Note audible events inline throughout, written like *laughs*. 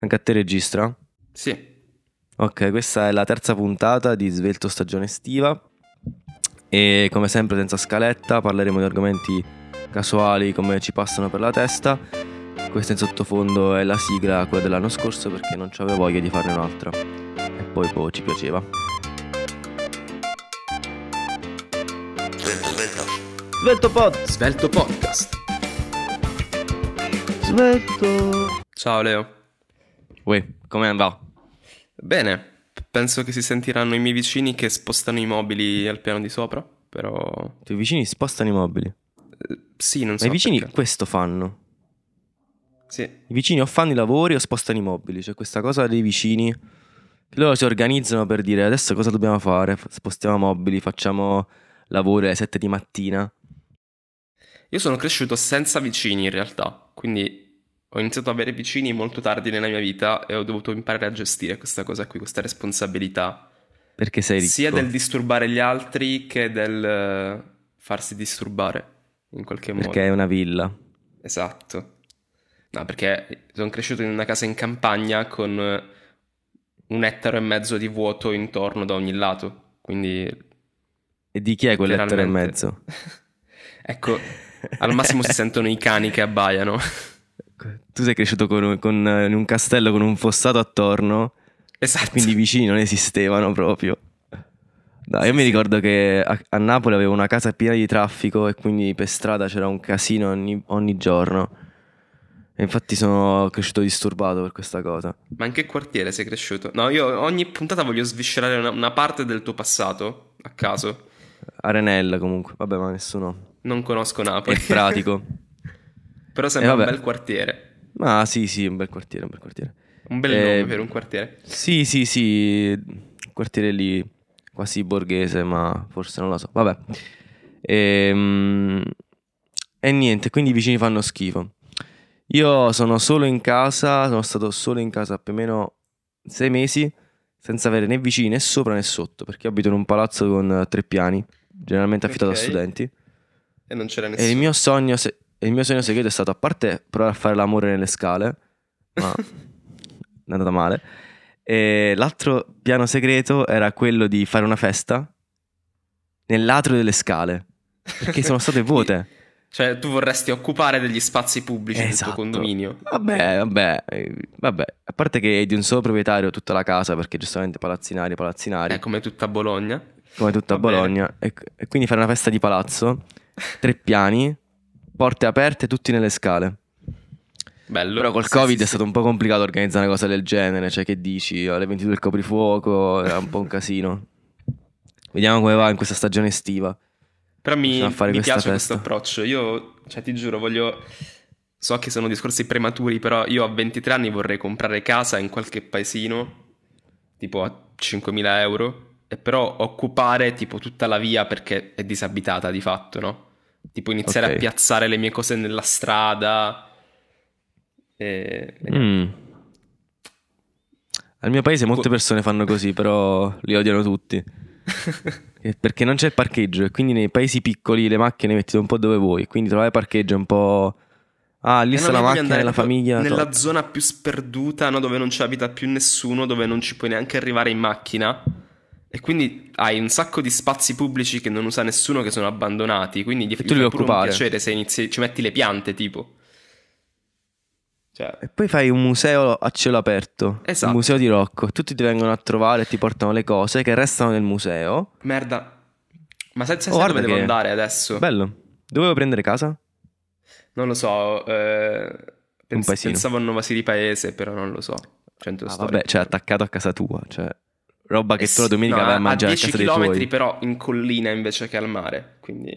Anche a te registra? Sì. Ok, questa è la terza puntata di Svelto Stagione Estiva e come sempre senza scaletta parleremo di argomenti casuali come ci passano per la testa. Questa in sottofondo è la sigla, quella dell'anno scorso perché non avevo voglia di farne un'altra e poi boh, ci piaceva. Svelto, svelto. Svelto Pod! Svelto Podcast. Svelto! Ciao Leo. Uè, come va? Bene, penso che si sentiranno i miei vicini che spostano i mobili al piano di sopra, però... I tuoi vicini spostano i mobili. eh, sì, non Ma so i vicini perché. questo fanno. Sì. I vicini o fanno i lavori o spostano i mobili. C'è questa cosa dei vicini che loro si organizzano per dire adesso cosa dobbiamo fare? Spostiamo mobili, facciamo lavori alle 7 di mattina. Io sono cresciuto senza vicini in realtà, quindi ho iniziato ad avere vicini molto tardi nella mia vita e ho dovuto imparare a gestire questa cosa qui, questa responsabilità, Perché sei ricco. sia del disturbare gli altri che del eh, farsi disturbare in qualche modo. Perché è una villa. Esatto. No, perché sono cresciuto in una casa in campagna con eh, un ettaro e mezzo di vuoto intorno da ogni lato, quindi E di chi è quell'ettero e mezzo? *laughs* ecco, al massimo si sentono i cani che abbaiano. Tu sei cresciuto con, con, eh, in un castello con un fossato attorno, Esatto. quindi i vicini non esistevano proprio. No, io mi ricordo che a, a Napoli avevo una casa piena di traffico e quindi per strada c'era un casino ogni, ogni giorno. E infatti sono cresciuto disturbato per questa cosa. Ma in che quartiere sei cresciuto? No, io ogni puntata voglio sviscerare una, una parte del tuo passato, a caso. Arenella comunque, vabbè ma nessuno Non conosco è Napoli. pratico. *laughs* Però sembra Eh, un bel quartiere. Ma sì sì, un bel quartiere, un bel quartiere. Un bel Eh, nome per un quartiere. Sì sì sì, quartiere lì quasi borghese ma forse non lo so, vabbè. Ehm, E, niente, quindi i vicini fanno schifo. Io sono solo in casa, sono stato solo in casa più o meno sei mesi senza avere né vicini né sopra né sotto perché abito in un palazzo con tre piani, generalmente affittato Ok. a studenti. E non c'era E nessuno. il mio sogno, se- e il mio sogno segreto è stato, a parte provare a fare l'amore nelle scale, ma *laughs* è andata male. E l'altro piano segreto era quello di fare una festa nell'atrio delle scale, perché sono state *laughs* vuote. Cioè, tu vorresti occupare degli spazi pubblici del Esatto. tuo condominio. Vabbè, vabbè, eh, vabbè. A parte che è di un solo proprietario tutta la casa, perché giustamente palazzinari, palazzinari, È come tutta Bologna. come tutta va. Bologna. E, e quindi fare una festa di palazzo, tre piani, porte aperte, tutti nelle scale. Bello. Però col Sì, Covid sì, è stato un po' complicato organizzare una cosa del genere, cioè che dici, alle 22 il coprifuoco, era un po' un casino. Vediamo come va in questa stagione estiva. Però mi, mi piace festa. questo approccio. Io, cioè, ti giuro, voglio. So che sono discorsi prematuri, però io a 23 anni vorrei comprare casa in qualche paesino, tipo a 5.000 euro, e però occupare tipo tutta la via perché è disabitata di fatto, no? Tipo iniziare Ok. a piazzare le mie cose nella strada. E... Mm. Al mio paese molte persone fanno così, però li odiano tutti. *laughs* Perché non c'è il parcheggio e quindi nei paesi piccoli le macchine mettete un po' dove vuoi, quindi trovare parcheggio è un po'... Ah, lì sta la macchina della famiglia. Nella to- zona più sperduta, no, dove non ci abita più nessuno, dove non ci puoi neanche arrivare in macchina. E quindi hai un sacco di spazi pubblici che non usa nessuno, che sono abbandonati. Quindi gli, E tu fa pure un piacere se inizi, ci metti le piante, tipo. Cioè, E poi fai un museo a cielo aperto, Esatto. il museo di Rocco. Tutti ti vengono a trovare e ti portano le cose che restano nel museo. merda. Ma sai Oh, dove devo che- andare adesso? Bello. Dovevo prendere casa? Non lo so. eh, pens- pensavo a Nova Siri Paese, però non lo so. Centro Ah, vabbè, cioè attaccato a casa tua, cioè roba che Eh tu la sì, domenica no, vai a a mangiare a 10 casa dei km però in collina invece che al mare. Quindi...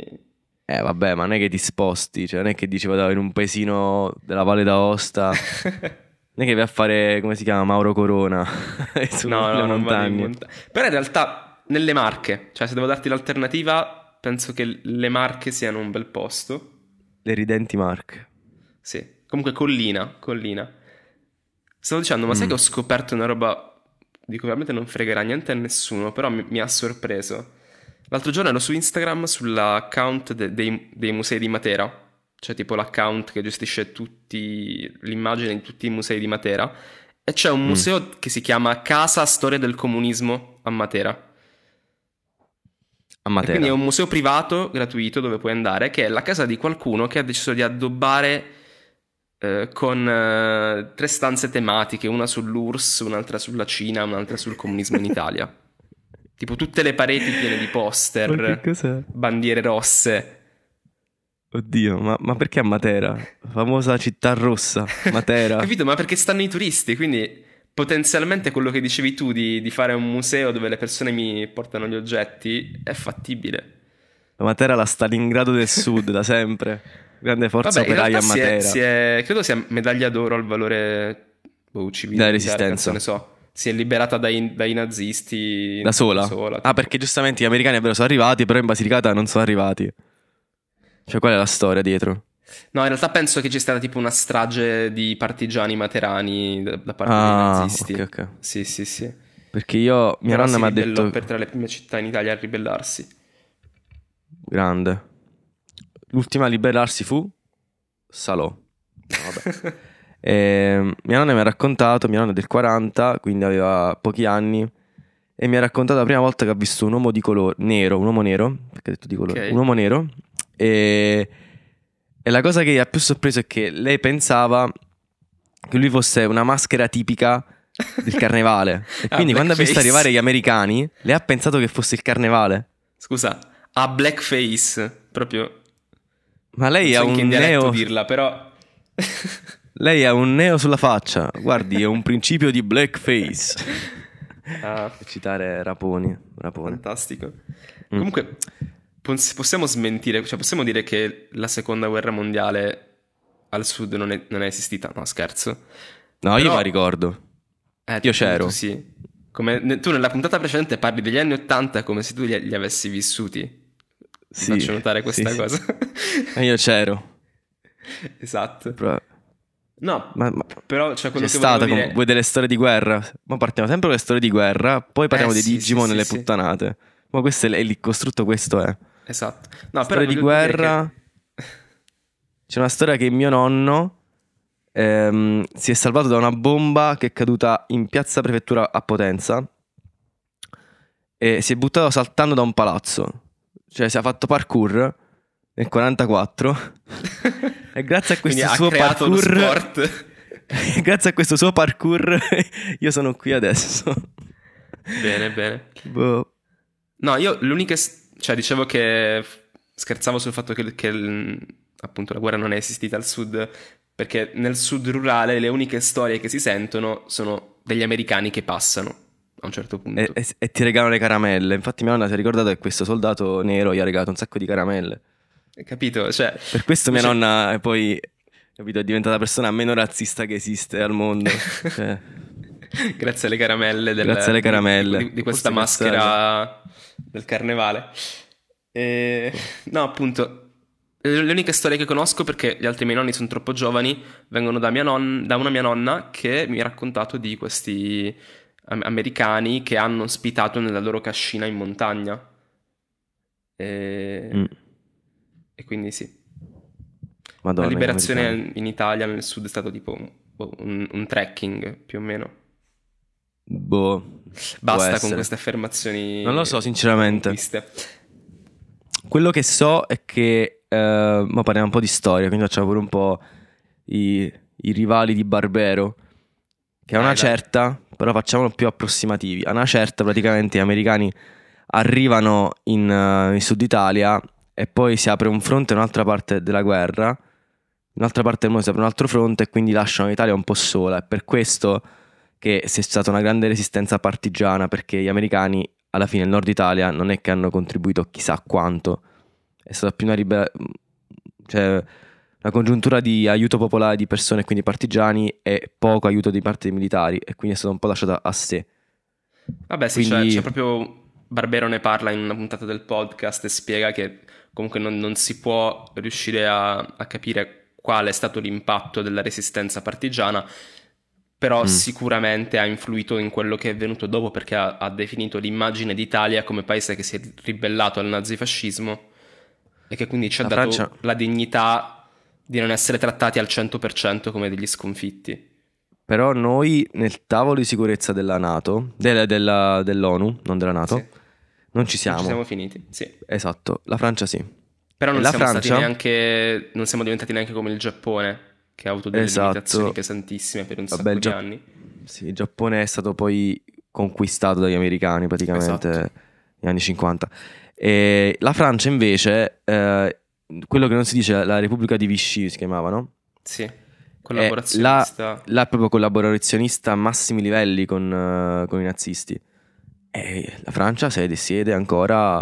Eh vabbè, ma non è che ti sposti, cioè non è che dici vado in un paesino della Valle d'Aosta, *laughs* non è che vai a fare, come si chiama, Mauro Corona, *laughs* sulle No, no, montagne. monta- Però in realtà nelle Marche, cioè se devo darti l'alternativa, penso che le Marche siano un bel posto. Le ridenti Marche. Sì, comunque collina, collina. Stavo dicendo, ma sai Mm. che ho scoperto una roba di cui veramente non fregherà niente a nessuno, però mi, mi ha sorpreso. L'altro giorno ero su Instagram sull'account de- dei, dei musei di Matera, cioè tipo l'account che gestisce tutti l'immagine di tutti i musei di Matera, E c'è un Mm. museo che si chiama Casa Storia del Comunismo a Matera. A E Matera. quindi è un museo privato, gratuito, dove puoi andare, che è la casa di qualcuno che ha deciso di addobbare eh, con eh, tre stanze tematiche, una sull'URSS, un'altra sulla Cina, un'altra sul comunismo in Italia. *laughs* tipo tutte le pareti piene di poster, bandiere rosse. Oddio, ma, ma perché a Matera? Famosa città rossa, Matera. *laughs* Capito? Ma perché stanno i turisti, quindi potenzialmente quello che dicevi tu di, di fare un museo dove le persone mi portano gli oggetti è fattibile. La Matera è la Stalingrado del Sud da sempre. *laughs* Grande forza Vabbè, operaia a realtà si è, Matera. si è- credo sia medaglia d'oro al valore boh, civile. Della resistenza. ne so. Si è liberata dai, dai nazisti Da sola? tipo. ah, perché giustamente gli americani vero sono arrivati, però in Basilicata non sono arrivati. Cioè, qual è la storia dietro? No, in realtà penso che ci sia stata tipo una strage di partigiani materani da, da parte Ah, dei nazisti. ok, ok. Sì, sì, sì. Perché io, mia Però nonna mi ha detto... per tra le prime città in Italia a ribellarsi. Grande. L'ultima a liberarsi fu Salò. No, vabbè. *laughs* E, mia nonna mi ha raccontato, mia nonna è del 40, quindi aveva pochi anni, e mi ha raccontato la prima volta che ha visto un uomo di colore nero, un uomo nero, perché ha detto di colore, Ok. un uomo nero, e, e la cosa che ha più sorpreso è che lei pensava che lui fosse una maschera tipica del *laughs* carnevale. E Ah, quindi quando ha visto arrivare gli americani, lei ha pensato che fosse il carnevale. Scusa, ha blackface, proprio... Ma lei non ha so un neo. dirla, però... *laughs* Lei ha un neo sulla faccia. Guardi, è un *laughs* principio di blackface. ah, Per citare Raponi. Rapone. fantastico. Mm. Comunque, pos- possiamo smentire, cioè possiamo dire che la seconda guerra mondiale al sud non è, non è esistita? No, scherzo. No, io Però- la ricordo. Eh, Io c'ero. sì. Come, tu nella puntata precedente parli degli anni Ottanta come se tu li, li avessi vissuti. Sì, faccio notare questa sì, cosa. E *laughs* io c'ero. esatto. Però- No, Ma, ma però c'è quello c'è che stata dire... vuoi delle storie di guerra? Ma partiamo sempre con le storie di guerra, poi parliamo Eh, dei Digimon e le puttanate. Ma questo è, il costrutto, questo è. Esatto. No, però storia di guerra. che- *laughs* C'è una storia che mio nonno ehm, si è salvato da una bomba che è caduta in piazza prefettura a Potenza e si è buttato saltando da un palazzo. Cioè si è fatto parkour nel 44 *laughs* e grazie a Quindi questo ha suo parkour sport. *laughs* grazie a questo suo parkour *laughs* io sono qui adesso. bene, bene. Boh. No, io l'unica... Cioè, dicevo che scherzavo sul fatto che, che appunto la guerra non è esistita al sud, perché nel sud rurale le uniche storie che si sentono sono degli americani che passano a un certo punto. E, e- e ti regalano le caramelle. Infatti mia nonna si è ricordata che questo soldato nero gli ha regalato un sacco di caramelle. Capito? Cioè, Per questo mia Cioè- nonna è poi capito, è diventata la persona meno razzista che esiste al mondo. *laughs* Cioè, grazie alle caramelle, del- Grazie alle caramelle. di, di questa Forse maschera del carnevale. E... No, appunto, le uniche storie che conosco, perché gli altri miei nonni sono troppo giovani, vengono da, mia non- da una mia nonna che mi ha raccontato di questi americani che hanno ospitato nella loro cascina in montagna. E, mm, e quindi sì. Madonna. La liberazione in Italia, nel sud, è stato tipo un, un- un trekking, più o meno. Boh. Basta con queste affermazioni. Non lo so, sinceramente. conquiste. Quello che so è che. Eh, ma parliamo un po' di storia, quindi facciamo pure un po' i, i rivali di Barbero. Che a una dai. certa, però facciamolo più approssimativi. A una certa, praticamente, gli americani arrivano in, eh, in Sud Italia e poi si apre un fronte in un'altra parte della guerra. In un'altra parte del mondo si apre un altro fronte e quindi lasciano l'Italia un po' sola. È per questo che c'è stata una grande resistenza partigiana perché gli americani alla fine il nord Italia non è che hanno contribuito chissà quanto. È stata più una libera- cioè una congiuntura di aiuto popolare di persone, quindi partigiani, e poco aiuto di parte dei militari, e quindi è stata un po' lasciata a sé. Vabbè, sì, Quindi- c'è, c'è proprio. Barbero ne parla in una puntata del podcast e spiega che comunque non, non si può riuscire a, a capire quale è stato l'impatto della resistenza partigiana, però Mm. sicuramente ha influito in quello che è venuto dopo perché ha, ha definito l'immagine d'Italia come paese che si è ribellato al nazifascismo e che quindi ci ha La dato Francia- la dignità di non essere trattati al 100% come degli sconfitti. Però noi nel tavolo di sicurezza della NATO, del- della- dell'ONU, non della NATO, Sì. non ci siamo. Ci siamo finiti, sì. Esatto, la Francia sì. Però non E siamo stati Francia? neanche. Non siamo diventati neanche come il Giappone, che ha avuto delle Esatto. limitazioni pesantissime per un Vabbè, sacco il di Gia- anni. Sì, il Giappone è stato poi conquistato dagli americani praticamente Esatto. negli anni 50. E la Francia invece, eh, quello che non si dice, la Repubblica di Vichy si chiamava, no? Sì. È Collaborazionista. Là è proprio collaborazionista a massimi livelli con, eh, con i nazisti. E la Francia siede, siede ancora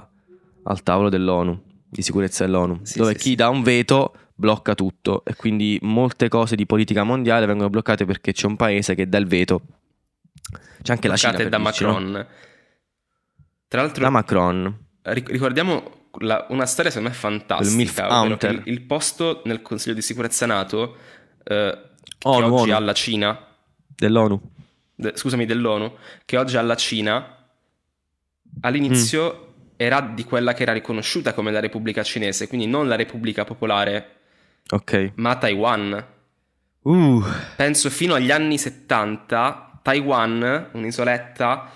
al tavolo dell'ONU, di sicurezza dell'ONU, Sì, dove sì, chi sì. dà un veto blocca tutto e quindi molte cose di politica mondiale vengono bloccate perché c'è un paese che dà il veto. C'è anche la Cina bloccate da dirci, no? Macron. Tra l'altro, Da Macron. ric- ricordiamo la- una storia secondo me fantastica. Il, il posto nel Consiglio di sicurezza NATO, eh, che ONU, oggi ONU. ha la Cina, dell'ONU. de- scusami, dell'ONU, che oggi ha la Cina, all'inizio Mm. era di quella che era riconosciuta come la Repubblica Cinese, quindi non la Repubblica Popolare, Ok. ma Taiwan. Uh, Penso fino agli anni 70, Taiwan, un'isoletta,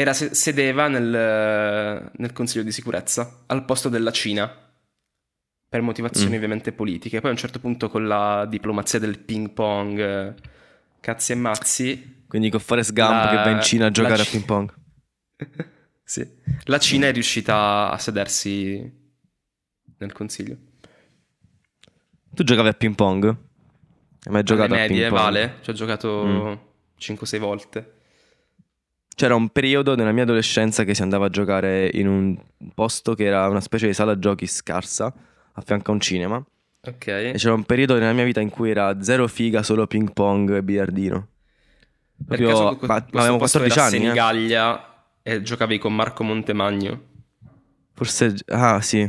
era se- sedeva nel, nel Consiglio di sicurezza al posto della Cina per motivazioni Mm. ovviamente politiche. Poi a un certo punto con la diplomazia del ping pong, cazzi e mazzi, quindi con Forrest Gump La- che va in Cina a giocare a Ci- ping pong. *laughs* sì, la Cina è riuscita a sedersi nel Consiglio. Tu giocavi a ping pong? Hai mai giocato Alle a medie, ping pong? vale? Ci ho giocato Mm. 5-6 volte. C'era un periodo nella mia adolescenza che si andava a giocare in un posto che era una specie di sala giochi scarsa, a fianco a un cinema. Ok. E c'era un periodo nella mia vita in cui era zero figa, solo ping pong e biliardino. Per Proprio, caso ma, ma avevamo posto 14 era a anni. eh. Senigallia e giocavi con Marco Montemagno. Forse. Ah, sì,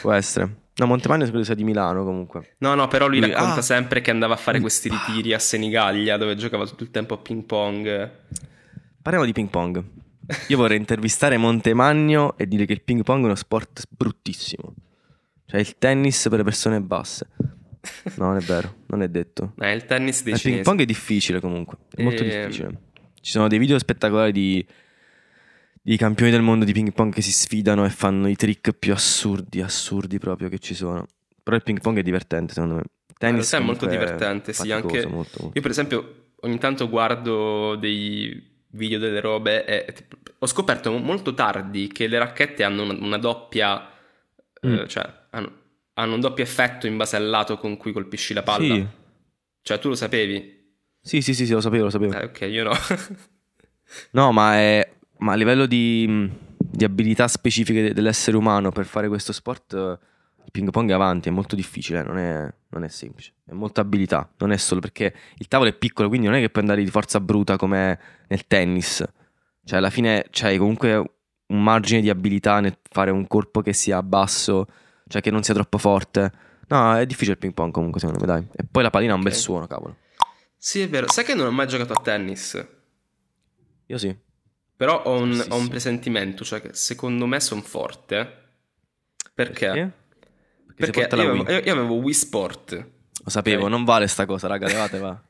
può essere. No, Montemagno credo sia di Milano comunque. No, no, però lui Lui- racconta ah. sempre che andava a fare questi ritiri a Senigallia dove giocava tutto il tempo a ping pong. Parliamo di ping pong. Io vorrei intervistare Montemagno e dire che il ping pong è uno sport bruttissimo. Cioè il tennis per le persone basse. No, non è vero, non è detto. Eh, il tennis dei Il ping pong è difficile comunque, è molto Ehm. difficile. Ci sono dei video spettacolari di, di campioni del mondo di ping pong che si sfidano e fanno i trick più assurdi, assurdi proprio che ci sono. Però il ping pong è divertente secondo me. Il Tennis realtà è molto divertente, sì, faticoso, anche- molto, molto. Io per esempio ogni tanto guardo dei video delle robe e tipo, ho scoperto molto tardi che le racchette hanno una, una doppia... eh, Mm. cioè hanno, hanno un doppio effetto in base al lato con cui colpisci la palla. Sì. Cioè tu lo sapevi? Sì, sì, sì, sì, lo sapevo, lo sapevo. Eh, ok, io no. *laughs* No, ma, è, ma a livello di, di abilità specifiche de- dell'essere umano per fare questo sport, eh, ping pong avanti, è molto difficile, eh, non è, non è semplice. È molta abilità, non è solo perché il tavolo è piccolo, quindi non è che puoi andare di forza bruta come nel tennis. Cioè, alla fine c'hai comunque un margine di abilità nel fare un corpo che sia basso, cioè che non sia troppo forte. No, è difficile il ping pong comunque, secondo me, dai. E poi la pallina ha un bel suono, cavolo. sì, è vero. Sai che non ho mai giocato a tennis? Io sì. Però ho un, Sì, ho un sì. presentimento, cioè che secondo me sono forte. Perché? Perché? Perché, Perché io, avevo, io- avevo Wii Sport. Lo sapevo, Ok. non vale sta cosa, raga, levate, va.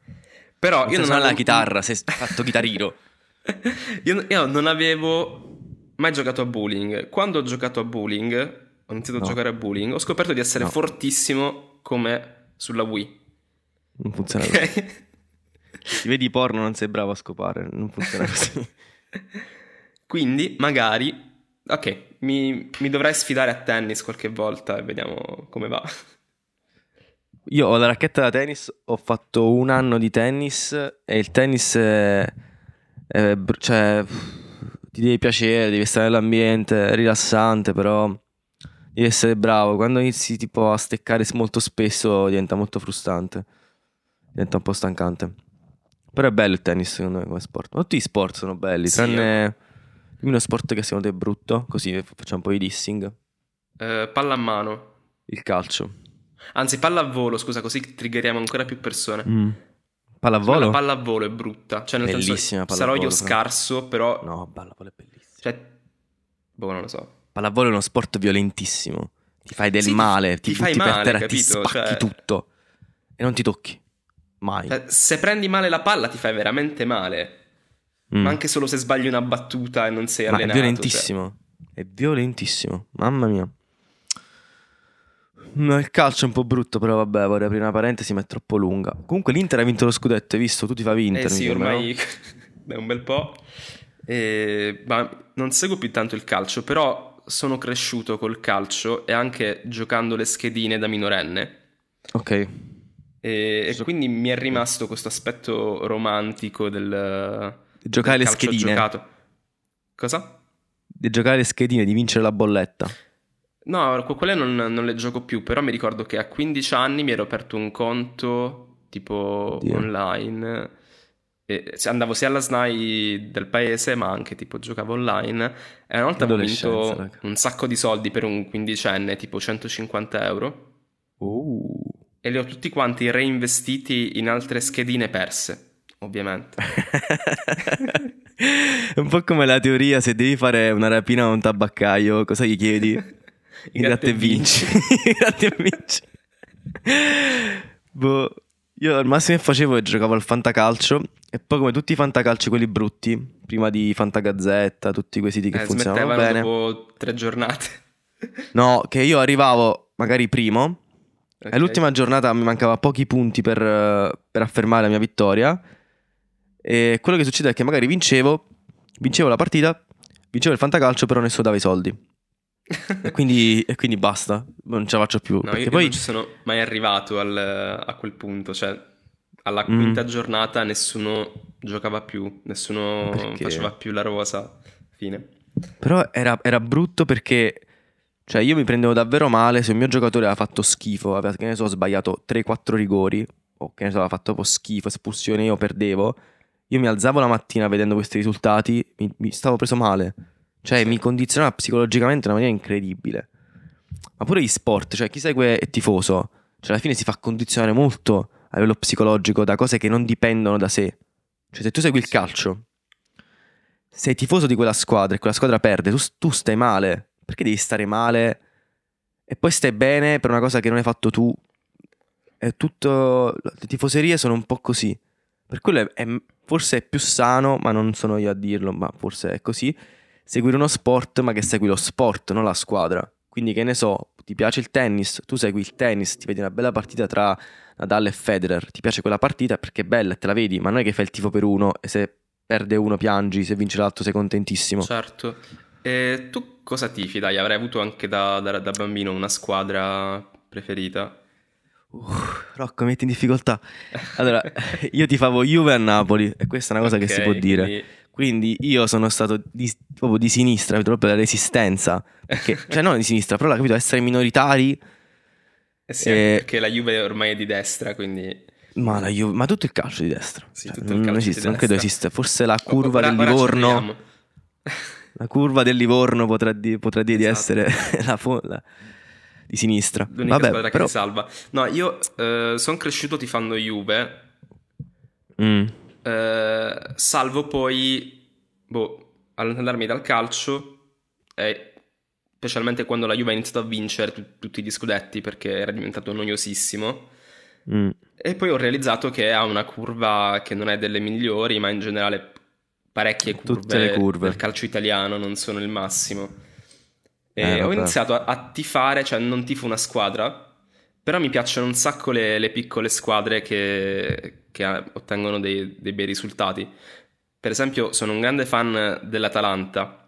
Però Non io non suonare la avevo- chitarra, sei fatto chitarrino. *laughs* io, io non avevo mai giocato a bowling. Quando ho giocato a bowling, ho iniziato No. a giocare a bowling, ho scoperto di essere No. fortissimo come sulla Wii. Non funziona così. Ok? Ti vedi porno, non sei bravo a scopare, non funziona così. *laughs* Quindi, magari... Ok, mi, mi dovrai sfidare a tennis qualche volta e vediamo come va. Io ho la racchetta da tennis, ho fatto un anno di tennis e il tennis è, è cioè ti devi piacere, devi stare nell'ambiente, è rilassante, però devi essere bravo. Quando inizi tipo a steccare molto spesso diventa molto frustrante, diventa un po' stancante. Però è bello il tennis secondo me come sport. Tutti gli sport sono belli, Sì, tranne dimmi uno sport che secondo te è brutto, così facciamo un po' di dissing. Eh, palla a mano. Il calcio. Anzi, palla a volo, scusa, così triggeriamo ancora più persone. Mm. Pallavolo? La palla a volo è brutta. Cioè, nel Bellissima senso, sarò io scarso, però... No, pallavolo è bellissimo. Cioè, boh, non lo so. Pallavolo è uno sport violentissimo. Ti fai del Sì, ti- male, ti ti, fai butti per male, terra, ti capito? spacchi Cioè- tutto. E non ti tocchi. mai. Cioè, se prendi male la palla ti fai veramente male. Mm. Ma anche solo se sbagli una battuta e non sei Ma è allenato. cioè. violentissimo. È violentissimo. Mamma mia. No, il calcio è un po' brutto, però vabbè, vorrei aprire una parentesi, ma è troppo lunga. Comunque l'Inter ha vinto lo scudetto, hai visto? Tu ti favi Inter. Eh sì, ormai da *laughs* un bel po'. E- ma non seguo più tanto il calcio, però sono cresciuto col calcio e anche giocando le schedine da minorenne. no? Ok. E, e So- quindi mi è rimasto questo aspetto romantico del, giocare le schedine. giocato. Cosa? Di giocare le schedine, di vincere la bolletta. No, que- quelle non, non le gioco più, però mi ricordo che a 15 anni mi ero aperto un conto tipo Oddio. online. E andavo sia alla SNAI del paese, ma anche tipo giocavo online. E una volta avevo Adolescenza, vinto raga. un sacco di soldi per un quindicenne, tipo 150 euro. Uh. E li ho tutti quanti reinvestiti in altre schedine perse, ovviamente. È *laughs* un po' come la teoria, se devi fare una rapina a un tabaccaio, cosa gli chiedi? *laughs* Il gratta e vinci. Il gratta *laughs* e vinci. boh, io al massimo che facevo è giocavo al fantacalcio e poi come tutti i fantacalci quelli brutti, prima di Fantagazzetta, tutti quei siti che Eh, funzionavano bene. dopo tre giornate. No, che io arrivavo magari primo Ok. e l'ultima giornata mi mancava pochi punti per, per affermare la mia vittoria. E quello che succede è che magari vincevo, vincevo la partita, vincevo il fantacalcio, però nessuno dava i soldi. E quindi, *laughs* e quindi basta, non ce la faccio più. No, perché io, poi non ci sono mai arrivato al- a quel punto, cioè alla Mm. quinta giornata nessuno giocava più, nessuno Perché? faceva più la rosa, fine. Però era, era brutto perché cioè io mi prendevo davvero male se un mio giocatore aveva fatto schifo, aveva che ne so, sbagliato 3-4 rigori o che ne so, aveva fatto proprio schifo, espulsione, io perdevo. Io mi alzavo la mattina vedendo questi risultati, mi, mi stavo preso male. Cioè mi condizionava psicologicamente in una maniera incredibile. Ma pure gli sport, cioè chi segue è tifoso, cioè alla fine si fa condizionare molto a livello psicologico da cose che non dipendono da sé. Cioè se tu segui il calcio, sei tifoso di quella squadra e quella squadra perde, tu, tu stai male. Perché devi stare male e poi stai bene per una cosa che non hai fatto tu? È tutto... Le tifoserie sono un po' così. Per quello è, è- forse è più sano, ma non sono io a dirlo, ma forse è così. Seguire uno sport, ma che segui lo sport, non la squadra. Quindi che ne so, ti piace il tennis, tu segui il tennis, ti vedi una bella partita tra Nadal e Federer, ti piace quella partita perché è bella te la vedi, ma non è che fai il tifo per uno e se perde uno piangi, se vince l'altro sei contentissimo. Certo. E tu cosa tifi? Dai, avrai avuto anche da, da- da bambino una squadra preferita? Uff, Rocco, metti in difficoltà. Allora, *laughs* io tifavo Juve a Napoli e questa è una cosa che si può dire. quindi- Quindi io sono stato di, proprio di sinistra, proprio la resistenza. Perché, *laughs* cioè, non di sinistra, però, capito, essere minoritari. Eh sì, Eh, anche perché la Juve ormai è di destra, quindi... Ma, la Juve- ma tutto il calcio di destra. Sì, Cioè, tutto il non di esiste, non credo esista. Forse la curva Ora- del Livorno. La curva del Livorno potrà, di- potrà dire Esatto. di essere *laughs* la, fo- la- di sinistra. L'unica Vabbè, squadra però... che ti salva. No, io sono cresciuto tifando Juve, Mm, eh, salvo poi, boh, allontanarmi dal calcio, e specialmente quando la Juve ha iniziato a vincere tu- tutti gli scudetti perché era diventato noiosissimo. mm. E poi ho realizzato che ha una curva che non è delle migliori, ma in generale parecchie curve, Tutte le curve. del calcio italiano non sono il massimo. E Eh, ho iniziato a, a tifare, cioè non tifo una squadra, però mi piacciono un sacco le, le piccole squadre che, che ha- ottengono dei, dei bei risultati. Per esempio, sono un grande fan dell'Atalanta.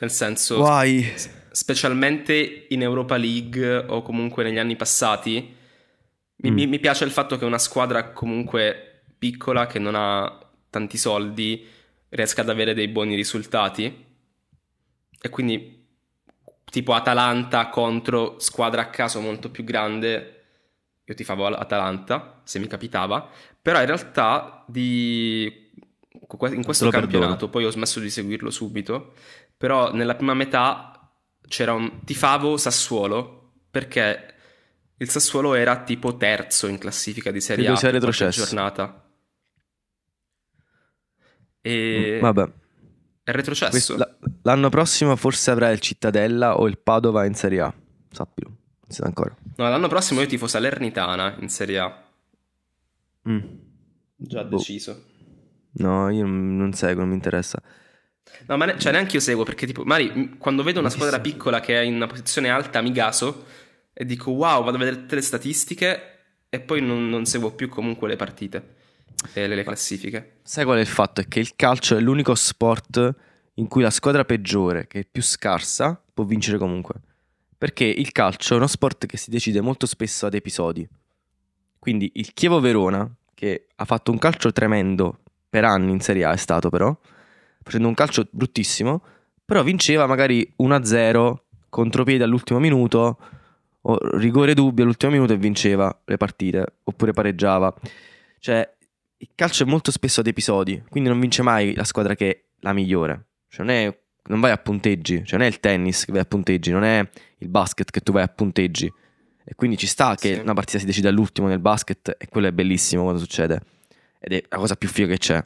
Nel senso, Guai. specialmente in Europa League o comunque negli anni passati, Mm. mi- mi piace il fatto che una squadra comunque piccola che non ha tanti soldi riesca ad avere dei buoni risultati. E quindi, tipo Atalanta contro squadra a caso molto più grande, io tifavo Atalanta, se mi capitava, però in realtà di... in questo campionato, poi ho smesso di seguirlo subito, però nella prima metà c'era un tifavo Sassuolo perché il Sassuolo era tipo terzo in classifica di Serie Credo A sia retrocesso. giornata. E Vabbè. È retrocesso. L'anno prossimo forse avrà il Cittadella o il Padova in Serie A. Sappilo, non si sa ancora. No, l'anno prossimo io tifo Salernitana in Serie A. Mm. Già Boh. deciso. No, io non seguo, non mi interessa. No, ma ne- cioè neanche io seguo perché tipo, magari mh, quando vedo una squadra piccola che è in una posizione alta mi gaso e dico wow, vado a vedere tutte le statistiche e poi non, non seguo più comunque le partite le, le classifiche. Sai qual è il fatto? È che il calcio è l'unico sport in cui la squadra peggiore, che è più scarsa, può vincere comunque. Perché il calcio è uno sport che si decide molto spesso ad episodi. Quindi il Chievo Verona, che ha fatto un calcio tremendo per anni in Serie A, è stato però, facendo un calcio bruttissimo, però vinceva magari 1-0, contropiede all'ultimo minuto, o rigore dubbio all'ultimo minuto e vinceva le partite, oppure pareggiava. Cioè, il calcio è molto spesso ad episodi, quindi non vince mai la squadra che è la migliore. Cioè, non, è, non vai a punteggi, cioè non è il tennis che vai a punteggi, non è il basket che tu vai a punteggi. E quindi ci sta che Sì. una partita si decide all'ultimo nel basket e quello è bellissimo quando succede. Ed è la cosa più figa che c'è.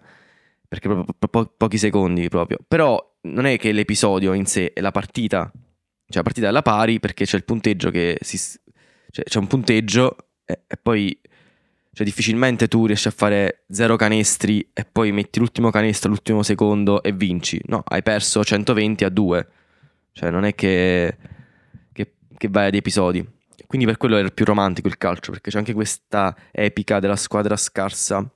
Perché proprio po- po- pochi secondi proprio. Però non è che l'episodio in sé è la partita. Cioè la partita è alla pari perché c'è il punteggio che si... Cioè c'è un punteggio e, e poi... Cioè difficilmente tu riesci a fare zero canestri e poi metti l'ultimo canestro all'ultimo secondo e vinci. No, hai perso 120 a 2. Cioè non è che, che, che vai ad episodi. Quindi per quello era più romantico il calcio, perché c'è anche questa epica della squadra scarsa,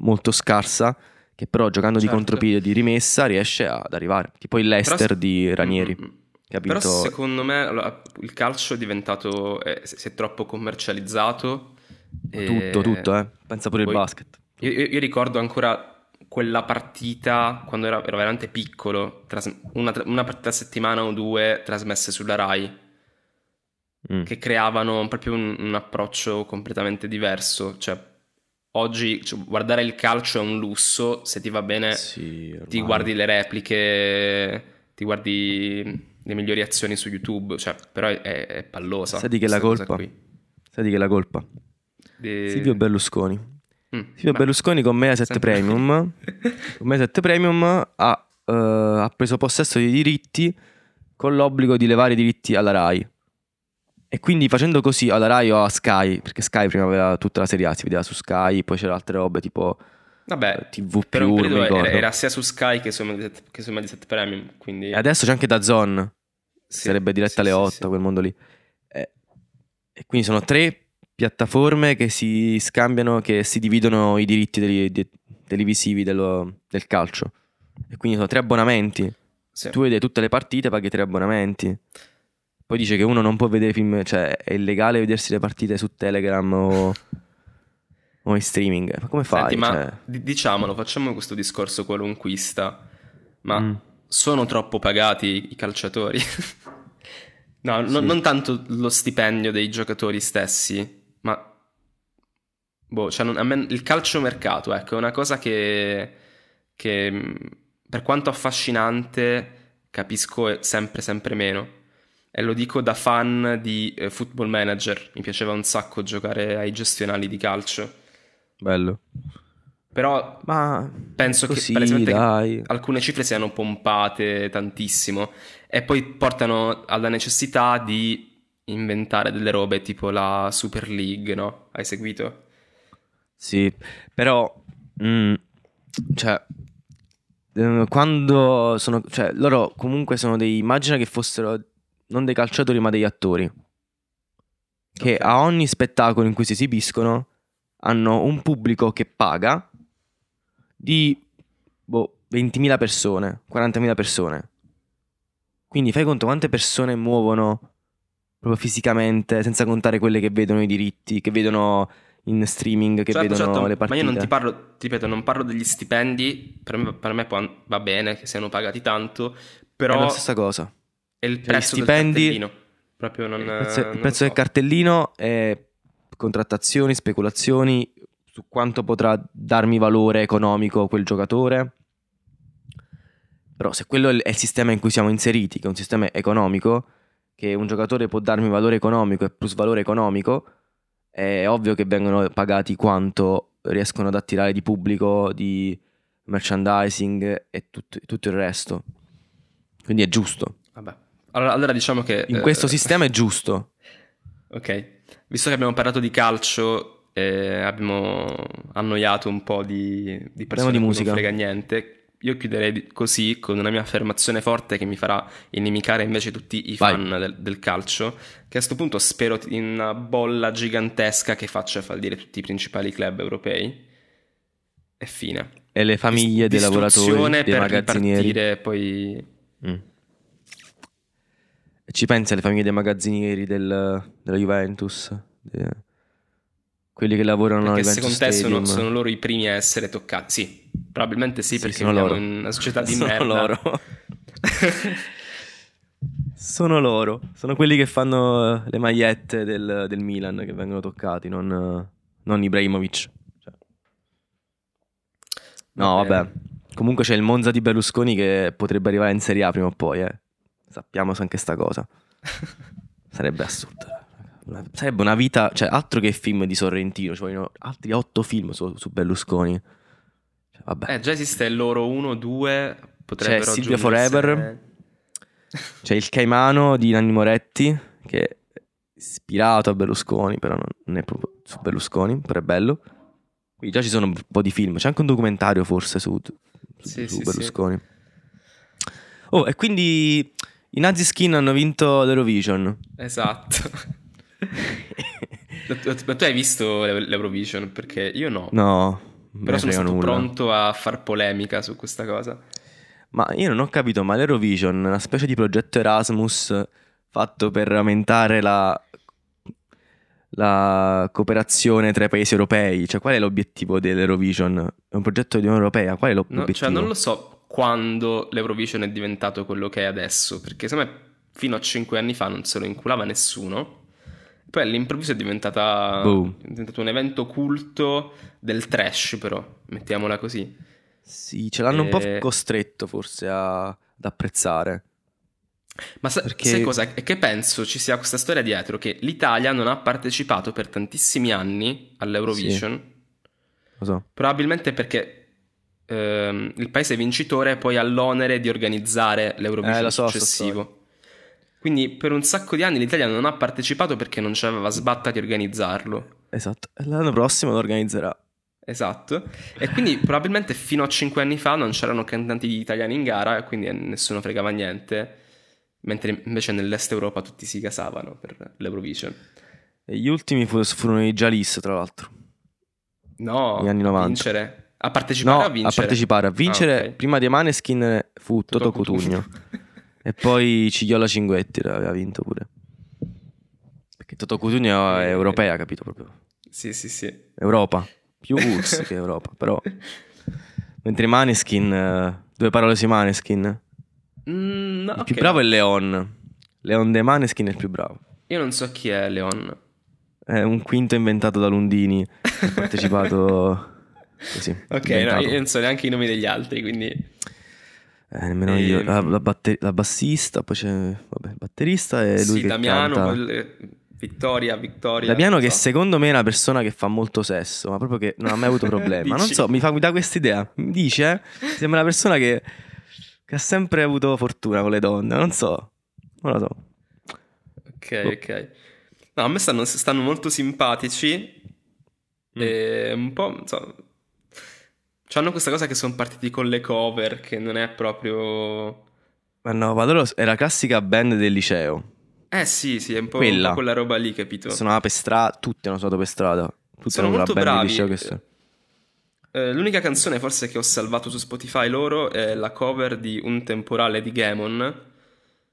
molto scarsa, che però giocando di Certo. contropiede di rimessa riesce ad arrivare. Tipo il Leicester Però- di Ranieri, Mm, Però secondo me allora, il calcio è diventato, eh, si è troppo commercializzato. E- Tutto, tutto, eh. Pensa pure il Poi- basket. Io, io- ricordo ancora quella partita quando ero, ero veramente piccolo, tras- una, una partita a settimana o due trasmesse sulla Rai, Mm. che creavano proprio un, un approccio completamente diverso. Cioè, oggi cioè, guardare il calcio è un lusso, se ti va bene Sì, ti guardi le repliche, ti guardi le migliori azioni su YouTube, cioè, però è, è- pallosa. Sai di chi è la colpa? qui. Sai di che la colpa? Di- Silvio Berlusconi. Mm, Silvio beh, Berlusconi con Mediaset sempre- Premium *laughs* con Mediaset Premium ha, eh, ha preso possesso dei diritti con l'obbligo di levare i diritti alla Rai. E quindi facendo così alla Rai o a Sky, perché Sky prima aveva tutta la serie A, si vedeva su Sky, poi c'era altre robe tipo Vabbè, TV per più, era, era sia su Sky che su Mediaset, che su Mediaset Premium, quindi... E adesso c'è anche da Zone, sì, sarebbe diretta sì, alle sì, 8, sì. quel mondo lì. E, e quindi sono tre piattaforme che si scambiano, che si dividono i diritti deli- de- televisivi dello- del calcio. E quindi sono tre abbonamenti. Sì. Tu vedi tutte le partite, paghi tre abbonamenti. Poi dice che uno non può vedere film, cioè è illegale vedersi le partite su Telegram o, o in streaming. Ma come fai? Senti, ma Cioè, di- diciamolo, facciamo questo discorso qualunquista, ma Mm. sono troppo pagati i calciatori? *laughs* no, Sì. non tanto lo stipendio dei giocatori stessi, ma boh, cioè non- a me- il calciomercato, ecco, è una cosa che, che, mh, per quanto affascinante capisco sempre sempre meno. E lo dico da fan di eh, Football Manager, mi piaceva un sacco giocare ai gestionali di calcio. bello. Però Ma penso così, che alcune cifre siano pompate tantissimo e poi portano alla necessità di inventare delle robe tipo la Super League, no? Hai seguito? Sì, però, mm, cioè, eh, quando sono, cioè, loro comunque sono dei, immagina che fossero non dei calciatori ma degli attori, che Ok. a ogni spettacolo in cui si esibiscono hanno un pubblico che paga di, boh, 20.000 persone, 40.000 persone. Quindi fai conto quante persone muovono proprio fisicamente, senza contare quelle che vedono i diritti, che vedono in streaming, che Certo, vedono certo, le ma partite. io non ti parlo, ti ripeto, non parlo degli stipendi, per me, per me può- va bene che siano pagati tanto, È però la stessa cosa. è il prezzo stipendi- del cartellino. Proprio non, il prezzo, il non lo prezzo so. del cartellino è contrattazioni, speculazioni su quanto potrà darmi valore economico quel giocatore. Però se quello è il è il sistema in cui siamo inseriti, che è un sistema economico, che un giocatore può darmi valore economico e plus valore economico, è ovvio che vengono pagati quanto riescono ad attirare di pubblico, di merchandising e tutto, tutto il resto. Quindi è giusto. Vabbè. Allora, allora diciamo che... In eh, questo sistema è giusto. Ok, visto che abbiamo parlato di calcio, e abbiamo annoiato un po' di, di persone di musica. non frega niente. Io chiuderei così con una mia affermazione forte che mi farà inimicare invece tutti i fan del, del calcio. Che a questo punto spero in una bolla gigantesca che faccia fallire tutti i principali club europei. E fine. E le famiglie dei lavoratori, dei per magazzinieri. ripartire poi Mm. Ci pensi alle famiglie dei magazzinieri del- della Juventus? De- quelli che lavorano alla Perché Juventus secondo te sono, sono loro i primi a essere toccati? Sì, probabilmente sì, Sì, perché sono loro. in una società di sono merda. loro. *laughs* sono loro. Sono quelli che fanno eh, le magliette del, del Milan che vengono toccati, non, eh, non Ibrahimovic. Cioè. No, Vabbè. vabbè. Comunque c'è il Monza di Berlusconi che potrebbe arrivare in Serie A prima o poi, eh. Sappiamo anche sta cosa. *laughs* Sarebbe assurdo. Sarebbe una vita, cioè altro che film di Sorrentino, ci vogliono altri otto film su, su Berlusconi. Vabbè. Eh, già esiste il loro 1, 2, potrebbero C'è aggiungersene- Forever. C'è il Caimano di Nanni Moretti, che è ispirato a Berlusconi, però non è proprio su Berlusconi, però è bello. Quindi già ci sono un po' di film, c'è anche un documentario forse su, su- Sì, su sì, Berlusconi. Oh, e quindi i Nazi Skin hanno vinto l'Eurovision. Esatto. *laughs* Ma tu- hai visto l'E- l'Eurovision? Perché io no. No, Però sono stato nulla. pronto a far polemica su questa cosa. Ma io non ho capito, ma l'Eurovision è una specie di progetto Erasmus fatto per aumentare la, la cooperazione tra i paesi europei. Cioè, qual è l'obiettivo dell'Eurovision? È un progetto di Unione Europea, qual è l'o- No, l'obiettivo? cioè, non lo so quando l'Eurovision è diventato quello che è adesso, perché secondo me fino a 5 anni fa non se lo inculava nessuno. Poi all'improvviso è diventata Boom. è diventato un evento culto del trash, però, mettiamola così. Sì, ce l'hanno un po' Eh, costretto forse a- ad apprezzare. Ma sa- Perché- sai cosa? È che penso ci sia questa storia dietro che l'Italia non ha partecipato per tantissimi anni all'Eurovision, Lo so. probabilmente perché ehm, il paese vincitore poi ha l'onere di organizzare l'Eurovision Eh, so, successivo. Quindi per un sacco di anni l'Italia non ha partecipato perché non c'aveva sbatta di organizzarlo. Esatto. L'anno prossimo lo organizzerà. Esatto. E quindi probabilmente fino a 5 anni fa non c'erano cantanti italiani in gara e quindi nessuno fregava niente. Mentre invece nell'est Europa tutti si casavano per l'Eurovision. E gli ultimi fu- furono i Jalis, tra l'altro. No, Negli anni a 90. vincere. A partecipare No, a a vincere? partecipare. A vincere, Ah, ok. prima di Maneskin fu Toto Cutugno. E poi Cigliola Cinguetti aveva vinto pure. Perché Toto Cutugno è Eh. europea, capito proprio. sì, sì, sì. Europa. Più URSS che Europa, però. *laughs* Mentre Maneskin, eh, due parole sui Maneskin. Mm, no, Il ok, più bravo è Leon. Leon De Maneskin è il più bravo. Io non so chi è Leon. È un quinto inventato da Lundini. Ha partecipato *laughs* così. Ok, no, io non so neanche i nomi degli altri, quindi... Eh, nemmeno Ehm. io. La, la batte- la bassista, poi c'è vabbè, il batterista e lui sì, che Damiano, canta. poi le- Vittoria, Vittoria. Damiano che so. secondo me è una persona che fa molto sesso, ma proprio che non ha mai avuto *laughs* problemi. non so, mi, fa, mi dà questa idea. Mi dice, eh? Sembra una persona che, che ha sempre avuto fortuna con le donne. Non so, non lo so. Ok, Boh. ok. No, a me stanno, stanno molto simpatici. Mm. E un po', so... C'hanno questa cosa che sono partiti con le cover, che non è proprio... Ma no, ma loro è la classica band del liceo. Eh sì, sì, è un po', Quella. un po' quella roba lì, capito? Suonava per strada, tutti hanno suonato per strada. Tutti Sono molto bravi. liceo che so- Eh, l'unica canzone forse che ho salvato su Spotify loro è la cover di Un temporale di Gamon.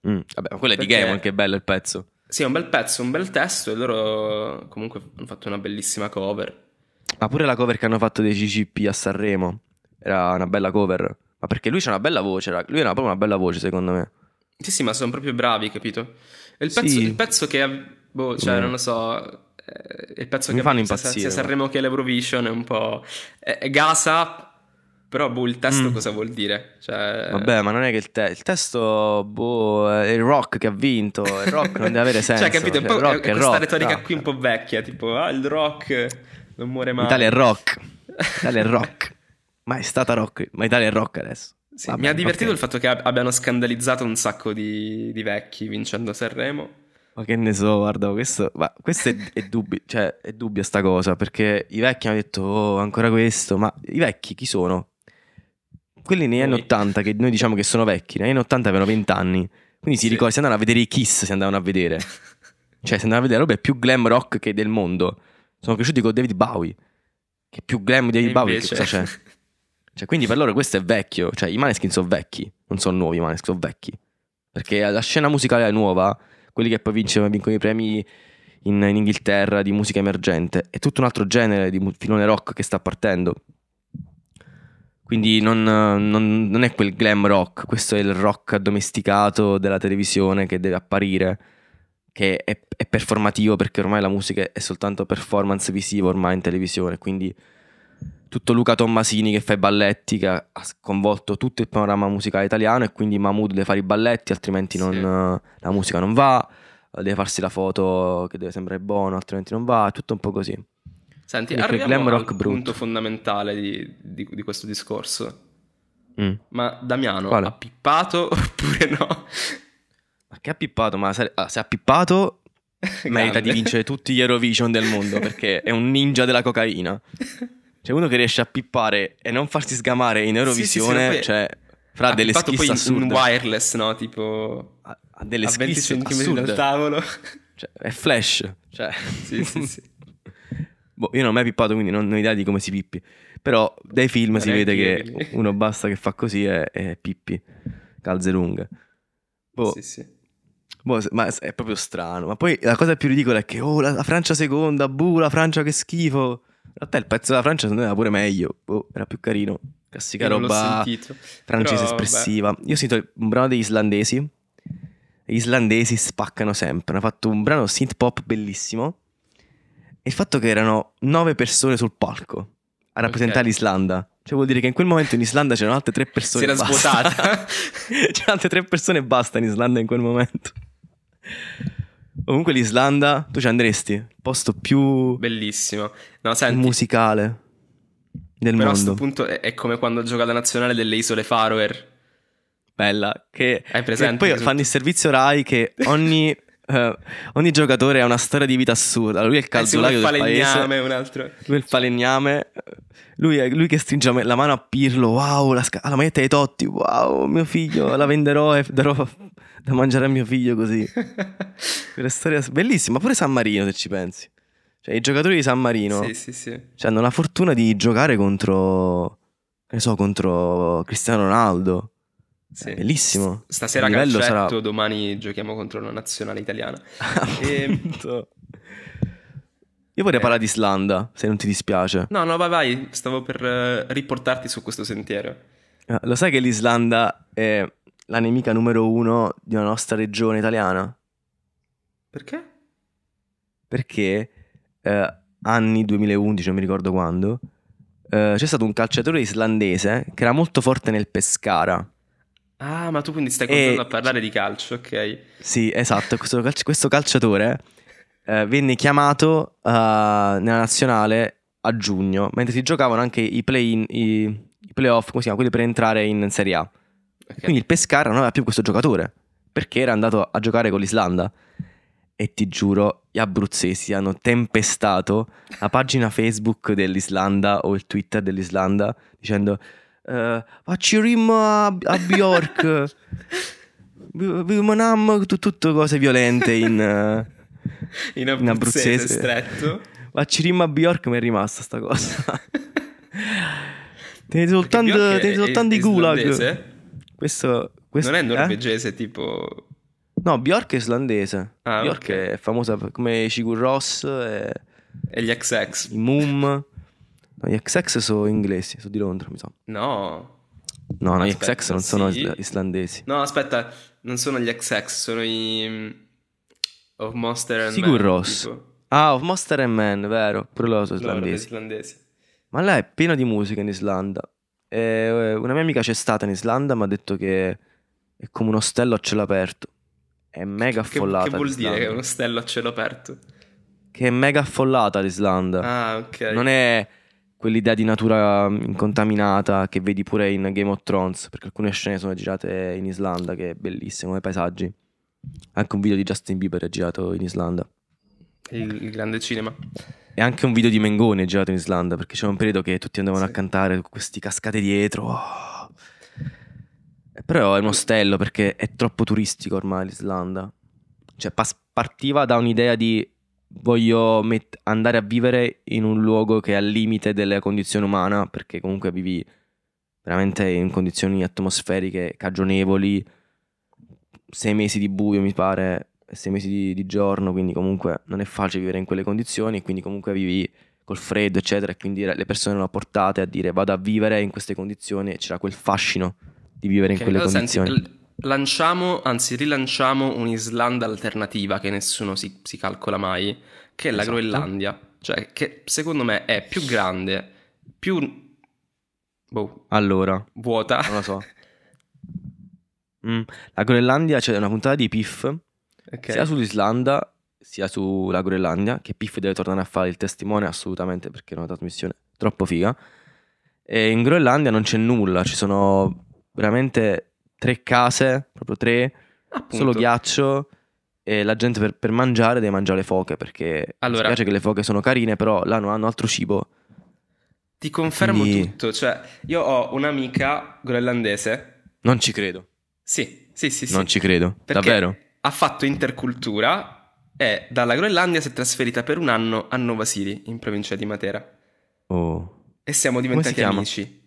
Mm, Vabbè, ma quella è di Gamon, che bello il pezzo. Sì, è un bel pezzo, un bel testo e loro comunque hanno fatto una bellissima cover. Ma pure la cover che hanno fatto dei CCP a Sanremo era una bella cover. Ma perché lui c'ha una bella voce, lui ha proprio una bella voce secondo me. Sì, sì, ma sono proprio bravi, capito? E il Sì. pezzo, il pezzo che... Boh, cioè, Mm. non lo so... eh, Il pezzo Mi che fanno impazzire, Sia. Sanremo che l'Eurovision è un po'... È, è gasa, però boh, il testo Mm. cosa vuol dire? Cioè... Vabbè, ma non è che il, te- il testo, boh, è il rock che ha vinto. Il rock non deve avere senso. *laughs* Cioè, capito? Un po' il rock è, è questa rock, retorica no. qui un po' vecchia, tipo, ah, il rock non muore mai. Italia è rock. Italia è rock. Ma è stata rock. Ma Italia è rock adesso. Sì, Vabbè, mi ha divertito ok. il fatto che ab- abbiano scandalizzato un sacco di, di vecchi vincendo Sanremo. Ma che ne so, guarda, questo, ma questo è, è, dubbi- cioè, è dubbia sta cosa, perché i vecchi hanno detto, oh, ancora questo, ma i vecchi chi sono? Quelli negli anni Noi. 80, che noi diciamo che sono vecchi, negli anni 80 avevano 20 anni, quindi si Sì. ricorda, si andavano a vedere i Kiss, si andavano a vedere. Cioè, si andavano a vedere robe più glam rock che del mondo. Sono cresciuti con David Bowie, che più glam di David E Bowie, invece- che cosa c'è? *laughs* Cioè, quindi per loro questo è vecchio. Cioè, i Maneskin sono vecchi, non sono nuovi i Maneskin, sono vecchi. Perché la scena musicale è nuova, quelli che poi vincono, vincono i premi in, in Inghilterra di musica emergente, è tutto un altro genere di filone rock che sta partendo. Quindi non, non- non è quel glam rock, questo è il rock addomesticato della televisione che deve apparire, che è, è performativo perché ormai la musica è soltanto performance visiva ormai in televisione, quindi tutto Luca Tommasini che fa i balletti, che ha sconvolto tutto il panorama musicale italiano e quindi Mahmood deve fare i balletti, altrimenti non- Sì. la musica non va, deve farsi la foto che deve sembrare buono, altrimenti non va, è tutto un po' così. Senti, Quindi arriviamo al brutto. punto fondamentale di, di- di questo discorso. Mm. Ma Damiano Quale? ha pippato *laughs* oppure no? Che ha pippato? Ma se, ah, se ha pippato *laughs* merita di vincere tutti gli Eurovision del mondo perché è un ninja della cocaina. *laughs* C'è uno che riesce a pippare e non farsi sgamare in Sì, sì, sì, Eurovisione, poi- cioè, fra delle skills poi assurde. wireless, no? Tipo Ha, ha delle a 20 skills centimetri assurde. dal tavolo. Cioè, è flash. Cioè. *laughs* Sì, sì, sì. Boh, io non ho mai pippato, quindi non, non ho idea di come si pippi. Però dai film si vede che uno basta che fa così e, e pippi. Calze lunghe. Boh, Sì, sì. Boh, ma è proprio strano. Ma poi la cosa più ridicola è che, oh, la, la Francia seconda, buh, la Francia che schifo. In realtà il pezzo della Francia secondo me era pure meglio. Boh, era più carino. Classica Io roba francese Però, espressiva. Io ho sentito un brano degli islandesi. Gli islandesi spaccano sempre. Hanno fatto un brano synth pop bellissimo. E il fatto che erano nove persone sul palco a rappresentare Ok. l'Islanda. Cioè vuol dire che in quel momento in Islanda c'erano altre tre persone. Si era svuotata. *laughs* C'erano altre tre persone e basta in Islanda in quel momento. Comunque l'Islanda, tu ci andresti? Il posto più Bellissimo. No, senti, musicale del però a questo punto è, è come quando gioca la nazionale delle isole Faroe. Bella. Che, Hai presente? che poi Che fanno il servizio Rai che ogni, *laughs* eh, ogni giocatore ha una storia di vita assurda. Lui è il Eh sì, uno calzolaio fa del paese. legname, un altro. Lui è il falegname. Lui, è, lui che stringe la mano a Pirlo. Wow, la, sca- la maglietta dei Totti. Wow, mio figlio, la venderò e darò da mangiare a mio figlio così. *laughs* Quella storia bellissima. Pure San Marino, se ci pensi. Cioè, i giocatori di San Marino Sì, sì, sì. cioè, hanno la fortuna di giocare contro. Che ne so, contro Cristiano Ronaldo. sì. È bellissimo. Stasera calcetto, sarà- domani giochiamo contro una nazionale italiana. *laughs* Appunto. Io vorrei Eh. parlare di Islanda, se non ti dispiace. No, no, vai, vai, stavo per eh, riportarti su questo sentiero. Eh, Lo sai che l'Islanda è la nemica numero uno di una nostra regione italiana? Perché? Perché eh, anni 2011, non mi ricordo quando, eh, c'è stato un calciatore islandese che era molto forte nel Pescara. Ah, ma tu quindi stai continuando a parlare di calcio, ok. Sì, esatto, questo, calci- questo calciatore eh, venne chiamato eh, nella nazionale a giugno, mentre si giocavano anche i play-in, i, i playoff, come si chiama, quelli per entrare in Serie A. Ok. Quindi il Pescara non aveva più questo giocatore perché era andato a giocare con l'Islanda. E ti giuro, gli abruzzesi hanno tempestato la pagina Facebook dell'Islanda o il Twitter dell'Islanda dicendo eh, facci rim a, a Bjork, *laughs* manam", tu- tutte cose violente in... eh, *laughs* in in abruzzese, abruzzese. stretto. facci rim a Bjork mi è rimasta sta cosa. *laughs* Tenete soltanto, tenete soltanto i gulag. islandese? Questo, questo Non è eh? norvegese, tipo... No, Bjork è islandese. Ah, Bjork ok. è famosa come Sigur Ross e E gli XX. i Moom. No, gli XX sono inglesi, sono di Londra, mi sa. No. No, no, gli XX non sono sì. isla- islandesi. No, aspetta, non sono gli XX, sono i... mm, Of Monster and Sigur Men, Rós. tipo. Ah, of Monster and Man, vero? Pure loro sono islandesi. islandesi. Ma là è pieno di musica in Islanda. E, eh, una mia amica c'è stata in Islanda, mi ha detto che è come un ostello a cielo aperto. È mega Che, affollata. che vuol l'Islanda. dire che è uno stello a cielo aperto? Che è mega affollata l'Islanda. Ah, ok. Non è quell'idea di natura mm, incontaminata che vedi pure in Game of Thrones, perché alcune scene sono girate in Islanda, che è bellissimo come paesaggi. Anche un video di Justin Bieber è girato in Islanda. Il, il grande cinema. E anche un video di Mengoni è girato in Islanda, perché c'era un periodo che tutti andavano Sì. a cantare con questi cascate dietro. Oh. Però è un ostello perché è troppo turistico ormai l'Islanda. Cioè pas- partiva da un'idea di voglio met- andare a vivere in un luogo che è al limite della condizione umana, perché comunque vivi veramente in condizioni atmosferiche cagionevoli, sei mesi di buio mi pare, sei mesi di, di giorno, quindi comunque non è facile vivere in quelle condizioni, quindi comunque vivi col freddo, eccetera, e quindi le persone erano portate a dire vado a vivere in queste condizioni e c'era quel fascino di vivere Ok, in quelle condizioni. senti, lanciamo, anzi rilanciamo un'Islanda alternativa che nessuno si, si calcola mai, che è la Esatto. Groenlandia. Cioè, che secondo me è più grande, più... boh, Allora, vuota. non lo so. Mm, La Groenlandia c'è una puntata di Piff, Ok. sia sull'Islanda sia sulla Groenlandia, che Piff deve tornare a fare il testimone assolutamente perché è una trasmissione troppo figa. E in Groenlandia non c'è nulla, ci sono veramente tre case, proprio tre, Appunto. solo ghiaccio e la gente per, per mangiare deve mangiare le foche perché Allora- mi spiace che le foche sono carine, però là non hanno altro cibo. Ti confermo Quindi- tutto, cioè io ho un'amica groenlandese. Non ci credo, Sì, sì, sì, sì. non ci credo, Perché davvero. Ha fatto intercultura e dalla Groenlandia si è trasferita per un anno a Nova Siri, in provincia di Matera. Oh. E siamo si diventati amici.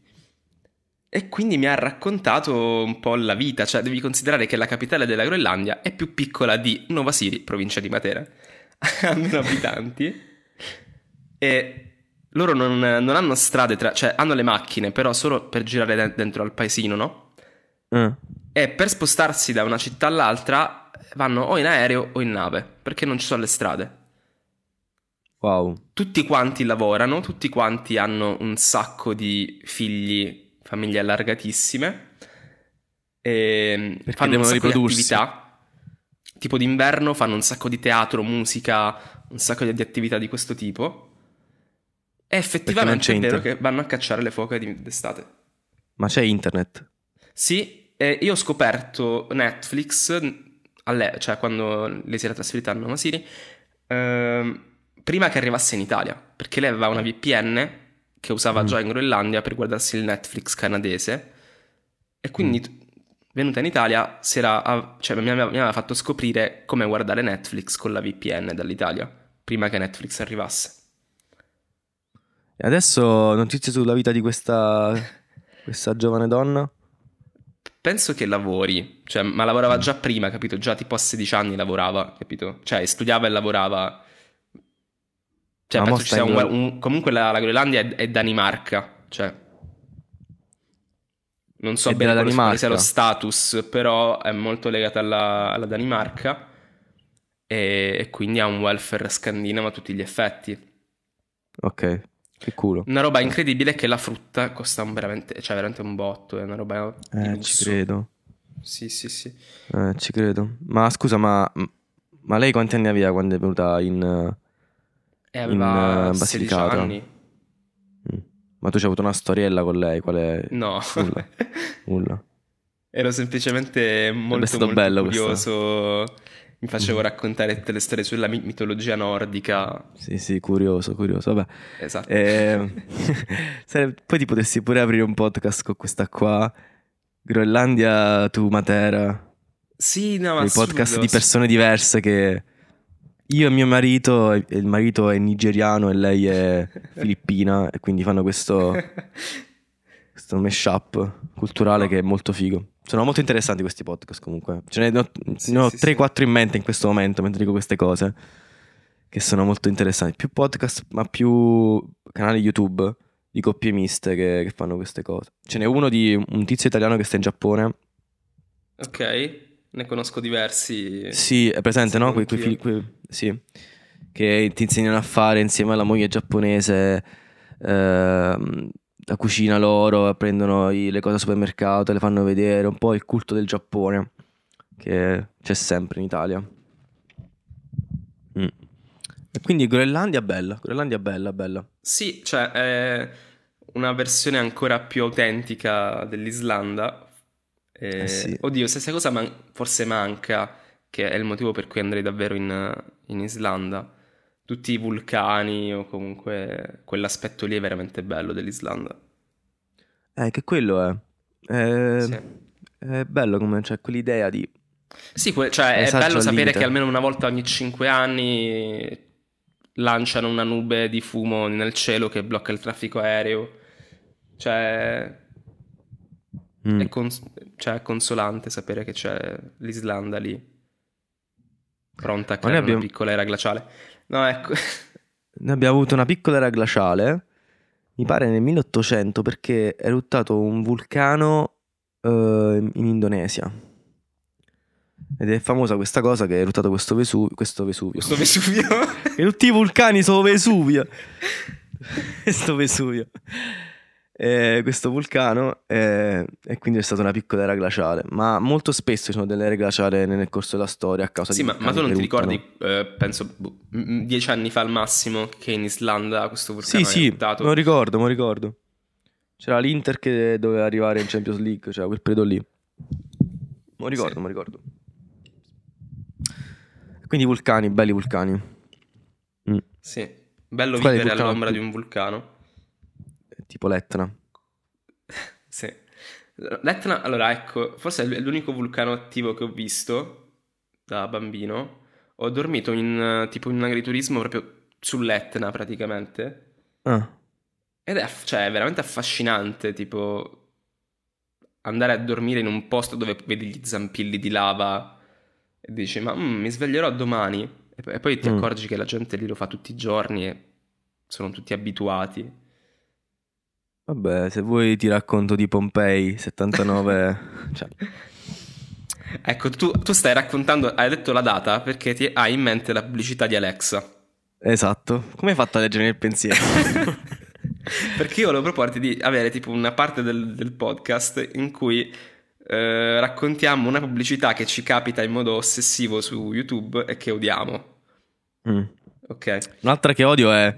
E quindi mi ha raccontato un po' la vita, cioè devi considerare che la capitale della Groenlandia è più piccola di Nova Siri, provincia di Matera. *laughs* ha meno abitanti. E loro non, non hanno strade, tra, cioè hanno le macchine, però solo per girare de- dentro al paesino, no? Eh, E per spostarsi da una città all'altra vanno o in aereo o in nave, perché non ci sono le strade. Wow. Tutti quanti lavorano, tutti quanti hanno un sacco di figli, famiglie allargatissime, e Perché fanno un sacco di attività. Tipo d'inverno fanno un sacco di teatro, musica, un sacco di attività di questo tipo. E effettivamente è vero che vanno a cacciare le foche di- d'estate. Ma c'è internet? Sì, e io ho scoperto Netflix, cioè quando lei si era trasferita a Nova Siri, ehm, prima che arrivasse in Italia, perché lei aveva una VPN che usava Mm. già in Groenlandia per guardarsi il Netflix canadese, e quindi Mm. venuta in Italia era, cioè, mi, aveva, mi aveva fatto scoprire come guardare Netflix con la VPN dall'Italia, prima che Netflix arrivasse. E adesso notizie sulla vita di questa, questa giovane donna? Penso che lavori, cioè, ma lavorava già prima, capito? Già tipo a 16 anni lavorava, capito? Cioè, studiava e lavorava. Cioè, Ma penso ci sia un, un- Comunque la, la Groenlandia è, è Danimarca, cioè... Non so È bene quale, quale sia lo Danimarca. status, però è molto legata alla, alla Danimarca e, e quindi ha un welfare scandinavo a tutti gli effetti. Ok, che culo. Una roba incredibile che la frutta costa un veramente, cioè veramente un botto, è una roba Eh, ci credo. Sì, sì, sì. Eh, ci credo. Ma scusa, ma, ma lei quanti anni aveva quando è venuta in... E In, aveva eh, 16 Basilicata. anni. mm. Ma tu c'hai avuto una storiella con lei? Qual è? No, Nulla. Nulla. *laughs* ero semplicemente molto, molto bello curioso. Mi facevo Mm. raccontare tutte le storie sulla mi- mitologia nordica. Sì, sì, curioso, curioso. Vabbè. Esatto. *laughs* Eh, poi ti potessi pure aprire un podcast con questa qua. Groenlandia to Matera. Sì, no, ma Dei podcast assurdo, di persone diverse che... Io e mio marito, e il marito è nigeriano e lei è *laughs* filippina e quindi fanno questo, *laughs* questo mashup culturale che è molto figo. Sono molto interessanti questi podcast comunque. Ce ne ho, Sì, ne ho sì, 3-4 in mente in questo momento mentre dico queste cose. Che sono molto interessanti. Più podcast, ma più canali YouTube di coppie miste che, che fanno queste cose. Ce n'è uno di un tizio italiano che sta in Giappone. Ok, ne conosco diversi. Sì, è presente, Sì, no? Quei, quei fili- quei- sì. Che ti insegnano a fare insieme alla moglie giapponese ehm, la cucina loro, prendono i- le cose al supermercato, le fanno vedere, un po' il culto del Giappone che c'è sempre in Italia. Mm. E quindi Groenlandia bella, Groenlandia bella, bella. Sì, cioè è una versione ancora più autentica dell'Islanda. Eh, Eh sì. Oddio, stessa cosa man- forse manca, che è il motivo per cui andrei davvero in, in Islanda. Tutti i vulcani o comunque quell'aspetto lì è veramente bello dell'Islanda. Eh, che quello è. È, Sì. è bello come c'è quell'idea di... Sì, que- cioè è bello sapere che almeno una volta ogni 5 anni lanciano una nube di fumo nel cielo che blocca il traffico aereo. Cioè, Mm. è, cons- cioè, è consolante sapere che c'è l'Islanda lì pronta a creare abbiamo- una piccola era glaciale. No, ecco. Noi abbiamo avuto una piccola era glaciale, mi pare nel 1800, perché è eruttato un vulcano eh, in Indonesia. Ed è famosa questa cosa che è eruttato questo, Vesu- questo Vesuvio. Questo Vesuvio. *laughs* Che tutti i vulcani sono Vesuvio. *laughs* questo Vesuvio. Eh, questo vulcano eh, e quindi è stata una piccola era glaciale. Ma molto spesso ci sono delle ere glaciali nel corso della storia a causa Sì, di ma, ma vulcani tu non ti ricordi, eh, penso, boh, dieci anni fa al massimo, che in Islanda questo vulcano Sì, è sì, me lo ricordo, lo ricordo. C'era l'Inter che doveva arrivare in Champions League, cioè quel periodo lì. Lo ricordo, Sì. ricordo. Quindi vulcani, belli vulcani. Mm, Sì, bello Qual vivere all'ombra più- di un vulcano. Tipo l'Etna. Sì. L'Etna, allora ecco, forse è l'unico vulcano attivo che ho visto da bambino. Ho dormito in tipo in un agriturismo proprio sull'Etna praticamente. Ah, Ed è, cioè, è veramente affascinante, tipo andare a dormire in un posto dove vedi gli zampilli di lava e dici, ma mm, mi sveglierò domani. E, e poi ti Mm. accorgi che la gente lì lo fa tutti i giorni e sono tutti abituati. Vabbè, se vuoi ti racconto di Pompei 79. *laughs* cioè, Ecco, tu, tu stai raccontando, hai detto la data perché ti hai in mente la pubblicità di Alexa. esatto. Come hai fatto a leggere nel pensiero? *laughs* Perché io volevo proporti di avere tipo una parte del, del podcast in cui eh, raccontiamo una pubblicità che ci capita in modo ossessivo su YouTube e che odiamo. Mm. Ok? Un'altra che odio è.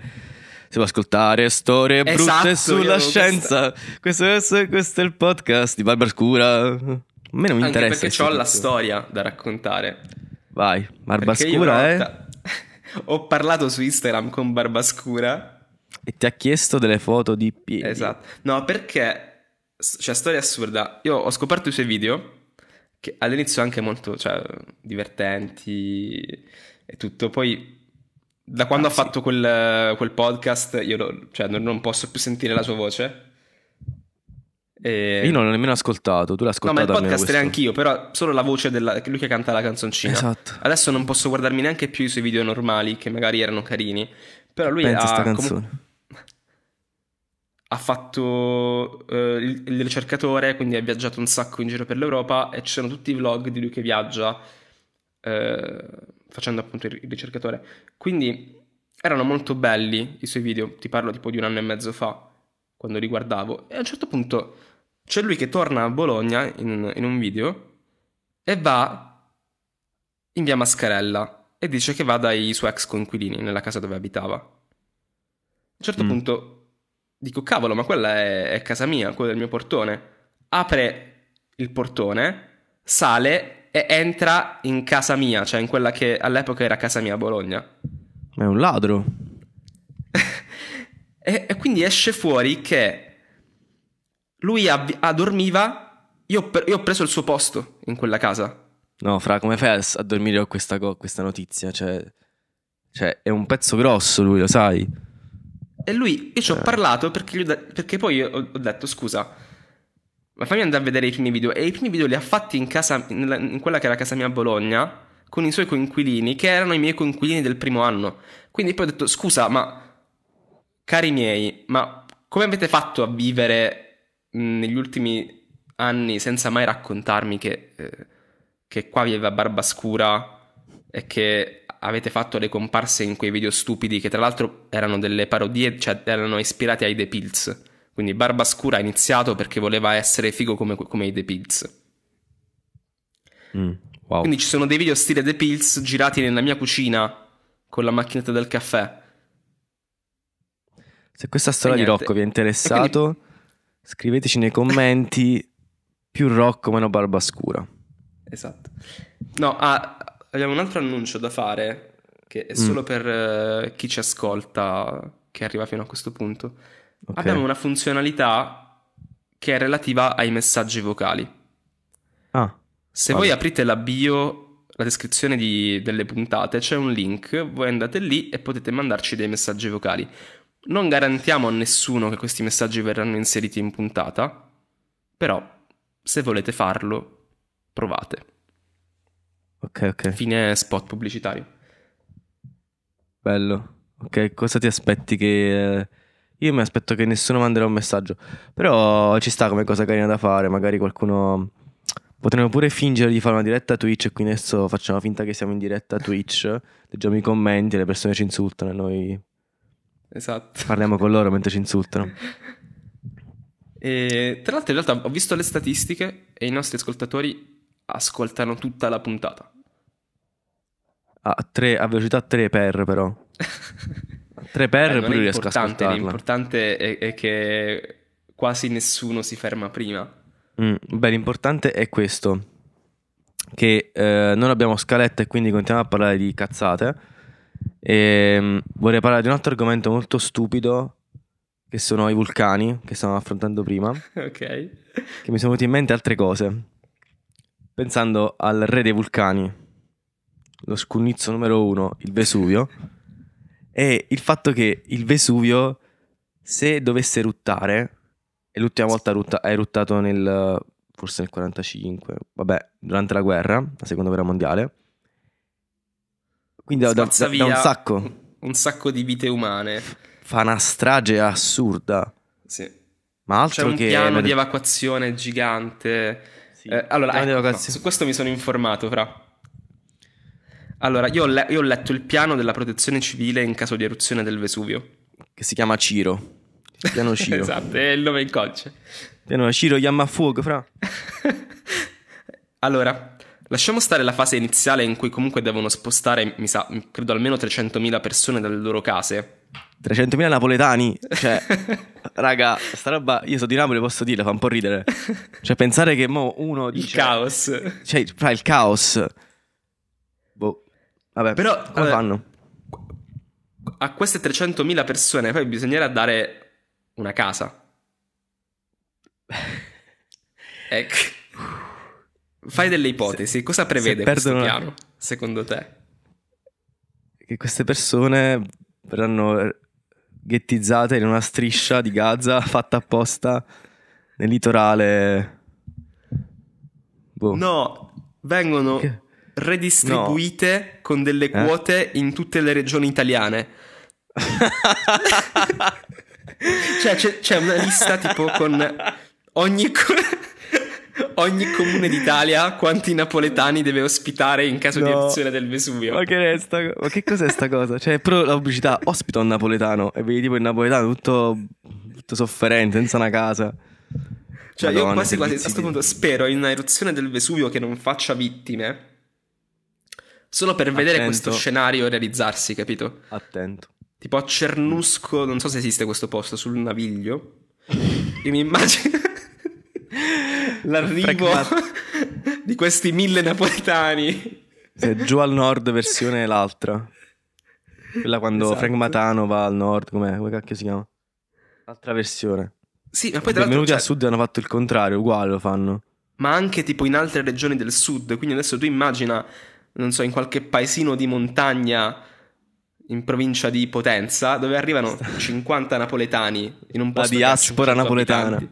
Si può ascoltare storie Esatto, brutte sulla scienza. Questo, questo- questo è il podcast di Barba Scura. A me non mi Anche interessa. perché ho la storia da raccontare. Vai, Barba Scura volta *laughs* ho parlato su Instagram con Barbascura. E ti ha chiesto delle foto di piedi. Esatto. No, perché c'è storia assurda. Io ho scoperto i suoi video che all'inizio anche molto, cioè, divertenti e tutto. Poi da quando Ah, ha sì. fatto quel, quel podcast io lo- cioè, non, non posso più sentire la sua voce. E... Io non l'ho nemmeno ascoltato. Tu l'hai No, ma ascoltato il podcast neanch'io, però solo la voce della... lui che canta la canzoncina. Esatto. Adesso non posso guardarmi neanche più i suoi video normali, che magari erano carini. Però lui Pensa ha, sta comu- canzone. ha fatto eh, il, il ricercatore, quindi ha viaggiato un sacco in giro per l'Europa e ci sono tutti i vlog di lui che viaggia eh, facendo appunto il, ricercatore. Quindi erano molto belli i suoi video, ti parlo tipo di un anno e mezzo fa, quando li guardavo. E a un certo punto c'è lui che torna a Bologna in, in un video e va in via Mascarella e dice che va dai suoi ex coinquilini nella casa dove abitava. A un certo Mm. punto dico, cavolo, ma quella è, è casa mia, quello è il mio portone. Apre il portone, sale e entra in casa mia, cioè in quella che all'epoca era casa mia a Bologna. Ma è un ladro. *laughs* E, e quindi esce fuori che lui ah, dormiva, io io ho preso il suo posto in quella casa. No, fra, come fai a, a dormire con questa, co- questa notizia? Cioè, cioè, è un pezzo grosso lui, lo sai? E lui, io ci ho Eh. parlato perché, de- perché poi ho, ho detto, scusa, ma fammi andare a vedere i primi video. E i primi video li ha fatti in casa, in quella che era casa mia a Bologna, con i suoi coinquilini, che erano i miei coinquilini del primo anno. Quindi poi ho detto, scusa, ma cari miei, ma come avete fatto a vivere negli ultimi anni senza mai raccontarmi che, eh, che qua viveva Barba Scura e che avete fatto le comparse in quei video stupidi che tra l'altro erano delle parodie, cioè erano ispirati ai The Pills. Quindi Barba Scura ha iniziato perché voleva essere figo come, come i The Pills. Mm, wow. Quindi ci sono dei video stile The Pills girati nella mia cucina con la macchinetta del caffè. Se questa storia di. Rocco vi è interessato, scriveteci nei commenti più Rocco meno barba scura. Esatto. No, ha, abbiamo un altro annuncio da fare che è solo per eh, chi ci ascolta, che arriva fino a questo punto. Ok. Abbiamo una funzionalità che è relativa ai messaggi vocali. Ah, Se Vale. voi aprite la bio, la descrizione di- delle puntate, c'è un link, voi andate lì e potete mandarci dei messaggi vocali. Non garantiamo a nessuno che questi messaggi verranno inseriti in puntata, però se volete farlo, provate. ok, ok. Fine spot pubblicitario. Bello. Ok, cosa ti aspetti che... eh, Io mi aspetto che nessuno manderà un messaggio. Però ci sta come cosa carina da fare. Magari qualcuno... Potremmo pure fingere di fare una diretta Twitch e quindi adesso facciamo finta che siamo in diretta Twitch. Leggiamo i commenti, le persone ci insultano e noi Esatto. parliamo con loro mentre ci insultano. E tra l'altro in realtà ho visto le statistiche e i nostri ascoltatori ascoltano tutta la puntata. A, tre- a velocità 3 per però. *laughs* 3 per Eh, pure riesco a ascoltarla. l'importante è, è che quasi nessuno si ferma prima. Mm, beh, l'importante è questo: che eh, non abbiamo scaletta e quindi continuiamo a parlare di cazzate. E, mm, vorrei parlare di un altro argomento molto stupido, che sono i vulcani, che stavamo affrontando prima. *laughs* Ok. Che mi sono venute in mente altre cose. Pensando al re dei vulcani, lo scunnizzo numero uno, il Vesuvio. E il fatto che il Vesuvio, se dovesse eruttare, e l'ultima volta erutta- ha eruttato nel, forse nel 45, vabbè, durante la guerra, la seconda guerra mondiale. Quindi da, da- da un sacco Un sacco di vite umane. fa una strage assurda. Sì. Ma altro C'è un che... piano di evacuazione gigante. Sì, Eh, allora, ecco, no, evacuazione. su questo mi sono informato, fra. Allora, io ho, le- io ho letto il piano della protezione civile in caso di eruzione del Vesuvio. che si chiama Ciro. Il piano *laughs* Ciro. esatto, è il nome in codice. Piano Ciro chiama a fuoco, fra. *laughs* Allora, lasciamo stare la fase iniziale in cui comunque devono spostare, mi sa, credo almeno 300.000 persone dalle loro case. 300.000 napoletani. Cioè, *laughs* raga, sta roba, io sono di Napoli, posso dirla, fa un po' ridere. Cioè, pensare che mo uno Il dice... caos. Cioè, fra il caos. Vabbè, Però, come fanno? A queste 300.000 persone poi bisognerà dare una casa. *laughs* Ecco. Fai delle ipotesi. Cosa prevede questo piano, secondo te? Che queste persone verranno ghettizzate in una striscia di Gaza *laughs* fatta apposta nel litorale. Boh. No, vengono Che- redistribuite con delle Eh? quote in tutte le regioni italiane. *laughs* Cioè, c'è, c'è una lista tipo con ogni, co- ogni comune d'Italia quanti napoletani deve ospitare in caso di No. eruzione del Vesuvio. Ma che, sta- ma che cos'è sta cosa? Cioè, però la pubblicità ospita un napoletano e vedi tipo il napoletano tutto, tutto sofferente, senza una casa. Cioè, io Madonna, quasi quasi a questo di- punto spero in una eruzione del Vesuvio che non faccia vittime. Solo per vedere Attento. questo scenario realizzarsi, capito? Attento. Tipo a Cernusco, non so se esiste questo posto, sul Naviglio. Io mi immagino *laughs* l'arrivo di questi mille napoletani. Se giù al nord versione l'altra. Quella quando Esatto. Frank Matano va al nord, com'è? Come cacchio si chiama? L'altra versione. Sì, ma poi tra l'altro, Benvenuti cioè, a sud hanno fatto il contrario, uguale lo fanno. ma anche tipo in altre regioni del sud. Quindi adesso tu immagina, non so, in qualche paesino di montagna in provincia di Potenza, dove arrivano 50 napoletani in un posto ha diaspora 500 napoletana.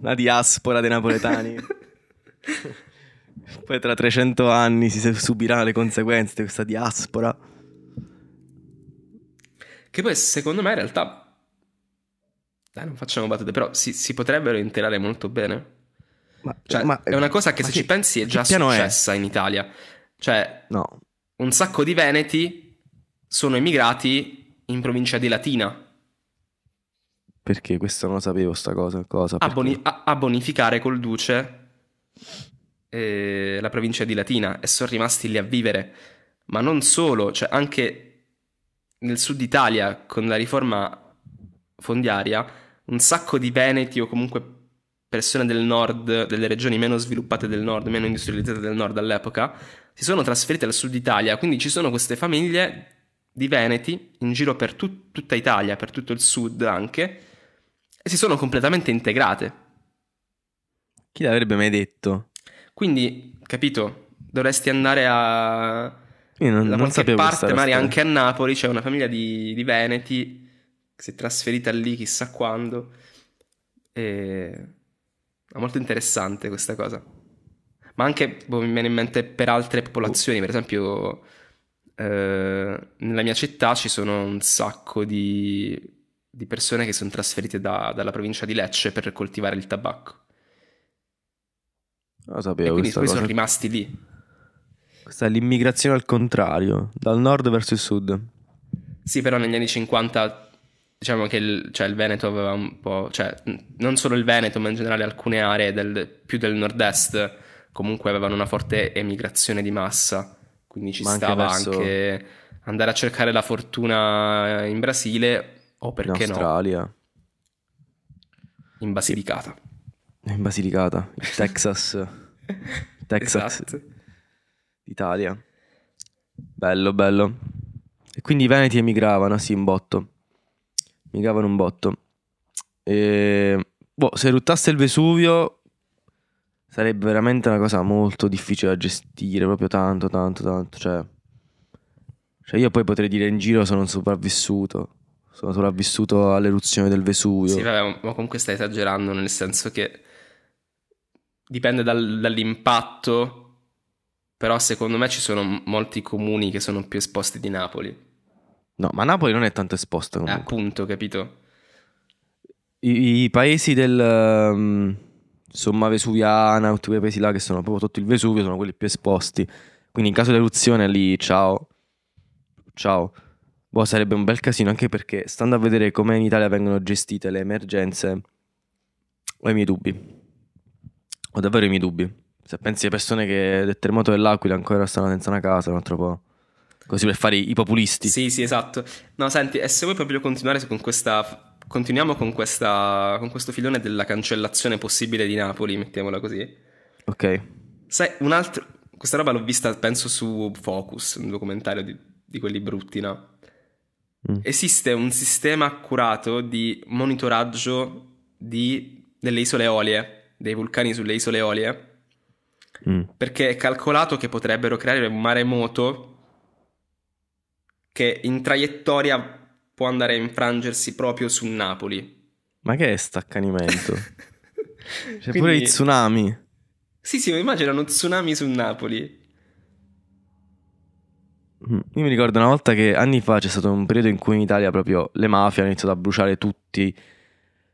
La diaspora dei napoletani. *laughs* Poi tra 300 anni si subirà le conseguenze di questa diaspora. Che poi secondo me in realtà... Dai, non facciamo battute, però si, si potrebbero integrare molto bene. Ma, Cioè, ma- è una cosa che se ci pensi è che già piano è? successa in Italia. Cioè, No, un sacco di veneti sono emigrati in provincia di Latina perché questo non lo sapevo sta cosa. cosa a, boni- a- a bonificare col duce eh, la provincia di Latina e sono rimasti lì a vivere. Ma non solo, cioè anche nel sud Italia con la riforma fondiaria, un sacco di veneti o comunque persone del nord, delle regioni meno sviluppate del nord, meno industrializzate del nord all'epoca, si sono trasferite al sud Italia, quindi ci sono queste famiglie di Veneti in giro per tut- tutta Italia, per tutto il sud anche, e si sono completamente integrate. Chi l'avrebbe mai detto? Quindi, capito, dovresti andare a... Io non, da non qualche parte, magari storia. anche a Napoli, c'è una famiglia di, di Veneti che si è trasferita lì chissà quando. E... È molto interessante questa cosa. Ma anche boh, mi viene in mente per altre popolazioni, per esempio eh, nella mia città ci sono un sacco di, di persone che sono trasferite da- dalla provincia di Lecce per coltivare il tabacco. Lo E sapevo quindi questa poi cosa. sono rimasti lì. Questa è l'immigrazione al contrario, dal nord verso il sud. Sì, però negli anni 50 diciamo che il, cioè, il Veneto aveva un po', cioè non solo il Veneto, ma in generale alcune aree del- più del nord-est comunque avevano una forte emigrazione di massa, quindi ci Ma anche stava verso- anche andare a cercare la fortuna in Brasile o perché in no, Australia, in Basilicata. in Basilicata, il *laughs* Texas, Texas Esatto. d'Italia. Bello, bello. E quindi i Veneti emigravano, sì, un botto. Emigravano un botto. E... Boh, se eruttasse il Vesuvio sarebbe veramente una cosa molto difficile da gestire, proprio tanto, tanto, tanto. Cioè, cioè io poi potrei dire in giro sono sopravvissuto. Sono sopravvissuto all'eruzione del Vesuvio. Sì, vabbè, ma comunque stai esagerando nel senso che dipende dal- dall'impatto, però secondo me ci sono molti comuni che sono più esposti di Napoli. No, ma Napoli non è tanto esposta comunque. appunto, capito? I, i paesi del um, Somma Vesuviana, tutti quei paesi là che sono proprio sotto il Vesuvio, sono quelli più esposti. Quindi in caso di eruzione lì, ciao. Ciao. Boh, sarebbe un bel casino anche perché stando a vedere come in Italia vengono gestite le emergenze, ho i miei dubbi. Ho davvero i miei dubbi. Se pensi alle persone che del terremoto dell'Aquila ancora stanno senza una casa, un altro po'. Così per fare i, populisti. Sì, sì, esatto. No, senti, e se vuoi proprio continuare con questa... Continuiamo con questa... con questo filone della cancellazione possibile di Napoli, mettiamola così. Ok. Sai, un altro... Questa roba l'ho vista, penso, su Focus, un documentario di, di quelli brutti, no? Mm. Esiste un sistema accurato di monitoraggio di- delle isole Eolie, dei vulcani sulle isole Eolie, Mm. perché è calcolato che potrebbero creare un maremoto che in traiettoria può andare a infrangersi proprio su Napoli. Ma che è staccanimento? *laughs* C'è Quindi- pure i tsunami. Sì, sì, ma immagina uno tsunami su Napoli. Mm. Io mi ricordo una volta che anni fa c'è stato un periodo in cui in Italia proprio le mafie hanno iniziato a bruciare tutti,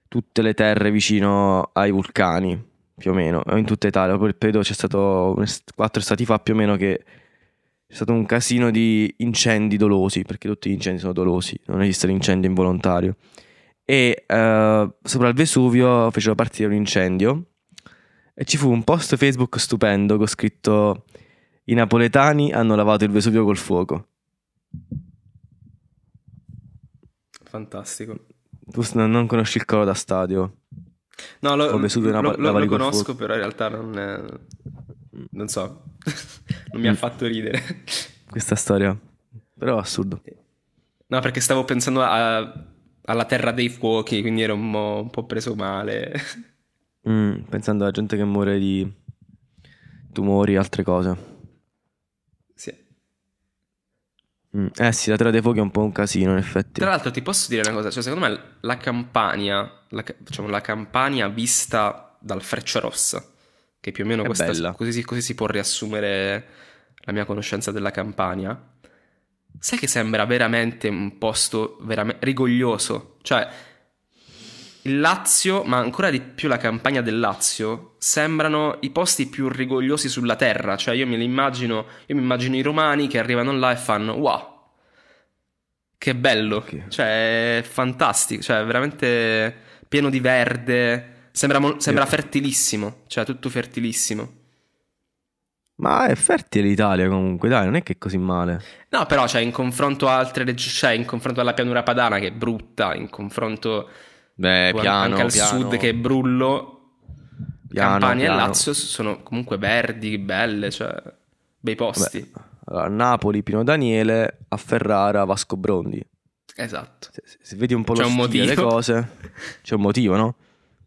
tutte le terre vicino ai vulcani, più o meno, in tutta Italia. Proprio il periodo c'è stato quattro estati fa più o meno che c'è stato un casino di incendi dolosi, perché tutti gli incendi sono dolosi, non esiste l'incendio involontario. E eh, sopra il Vesuvio fecero partire un incendio e ci fu un post Facebook stupendo con scritto i napoletani hanno lavato il Vesuvio col fuoco. Fantastico. Tu non conosci il coro da stadio. No, lo, lo- lo- lo conosco, però in realtà non, è- non so, *laughs* non mi ha Mm. fatto ridere. Questa storia. Però assurdo. No, perché stavo pensando a- alla terra dei fuochi, quindi ero un, mo- un po' preso male. *laughs* Mm, pensando alla gente che muore di tumori e altre cose. Sì. Mm, Eh sì, la terra dei fuochi è un po' un casino in effetti. Tra l'altro ti posso dire una cosa, cioè secondo me la Campania, la, diciamo la Campania vista dal Frecciarossa, che più o meno questa, così, si- così si può riassumere la mia conoscenza della Campania, sai che sembra veramente un posto veramente rigoglioso, cioè il Lazio, ma ancora di più la campagna del Lazio, sembrano i posti più rigogliosi sulla terra. Cioè, io me li immagino, io mi immagino i romani che arrivano là e fanno wow, che bello, Ok. cioè, è fantastico, cioè, è veramente pieno di verde. Sembra, mo- sembra fertilissimo, cioè, tutto fertilissimo. Ma è fertile l'Italia comunque, dai, non è che è così male. No, però, cioè, in confronto a altre regioni, cioè, in confronto alla pianura padana che è brutta, in confronto Beh, piano, anche al piano. sud che è Brullo, Piano, Campania piano. e Lazio sono comunque verdi, belle, cioè bei posti. Allora, Napoli, Pino Daniele, a Ferrara, Vasco Brondi. Esatto, Se, se- vedi un po' C'è lo un stile delle motivo. cose, c'è un motivo, no?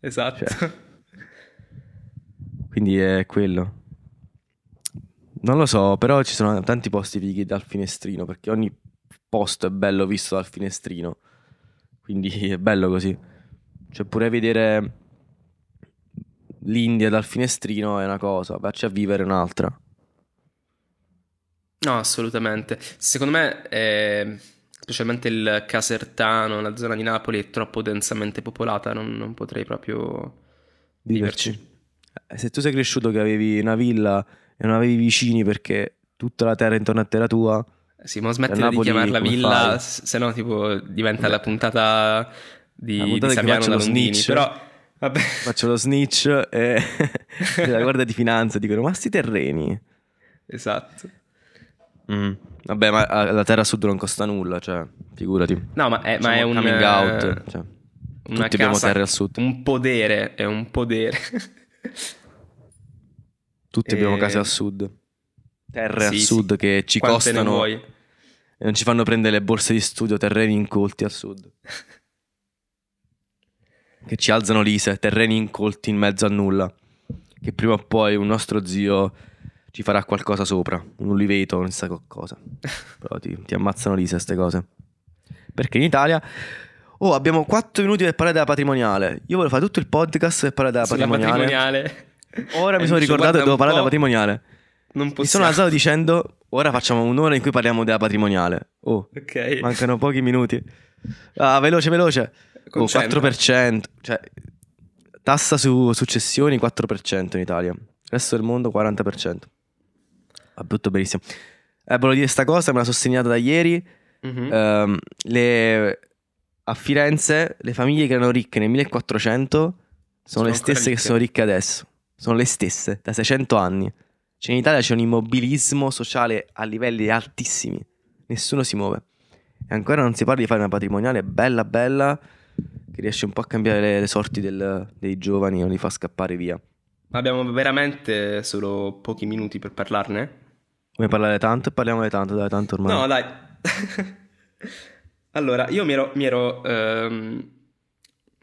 Esatto. Cioè. Quindi è quello. Non lo so, però ci sono tanti posti fighi dal finestrino, perché ogni posto è bello visto dal finestrino. Quindi *laughs* è bello così. Cioè pure vedere l'India dal finestrino è una cosa, vacci a vivere è un'altra. No, assolutamente. Secondo me, eh, specialmente il Casertano, la zona di Napoli, è troppo densamente popolata, non, non potrei proprio Viverci. viverci. Eh, Se tu sei cresciuto che avevi una villa e non avevi vicini perché tutta la terra intorno a te era tua, Sì, ma smettila di Napoli chiamarla come villa, se no tipo diventa la puntata di, La di puntata Saviano faccio da lo Longini. snitch. Però, vabbè, faccio lo snitch e *laughs* la guardia di finanza dicono ma sti terreni esatto. Mm. vabbè ma ah, la terra sud non costa nulla cioè figurati No, ma è, ma è un... coming eh, out cioè. una tutti abbiamo casa- terre al sud Un podere, è un podere. *laughs* tutti abbiamo E- case al sud terre al Sì, sud sì. che ci Quante costano e non ci fanno prendere le borse di studio terreni incolti al sud *laughs* che ci alzano l'ISE terreni incolti in mezzo a nulla che prima o poi un nostro zio ci farà qualcosa sopra un uliveto non sa cosa *laughs* però ti, ti ammazzano l'ISE queste cose perché in Italia oh abbiamo 4 minuti per parlare della patrimoniale io volevo fare tutto il podcast per parlare della patrimoniale patrimoniale. ora mi sono *laughs* ricordato che "Guarda devo parlare della patrimoniale Non mi possiamo. sono alzato dicendo ora facciamo un'ora in cui parliamo della patrimoniale oh Ok. Mancano pochi minuti. Ah, veloce, veloce. Oh, Concentra. 4%. Cioè, tassa su successioni 4% in Italia. Il resto del mondo 40%. Va tutto benissimo. Eh, volevo dire sta cosa, me la sono segnata da ieri. Mhm. Ehm, le- a Firenze le famiglie che erano ricche nel 1400 sono, Sono le stesse che sono ricche adesso. Sono le stesse, da 600 anni. Cioè in Italia c'è un immobilismo sociale a livelli altissimi. Nessuno si muove. E ancora non si parla di fare una patrimoniale bella bella che riesce un po' a cambiare le, le sorti del- dei giovani, non li fa scappare via. Abbiamo veramente solo pochi minuti per parlarne? Come parlare tanto e parliamone tanto, dai, tanto ormai. No, dai. *laughs* allora, io mi ero, mi ero, ehm,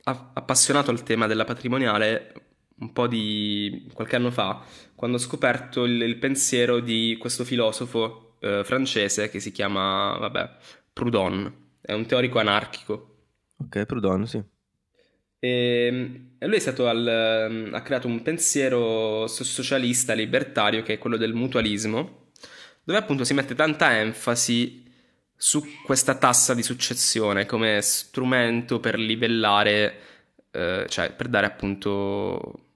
appassionato al tema della patrimoniale un po' di qualche anno fa, quando ho scoperto il, il pensiero di questo filosofo eh, francese che si chiama, vabbè, Proudhon. È un teorico anarchico. Ok, Proudhon, sì. E, e lui è stato al- ha creato un pensiero so- socialista libertario che è quello del mutualismo, dove appunto si mette tanta enfasi su questa tassa di successione come strumento per livellare, eh, cioè per dare appunto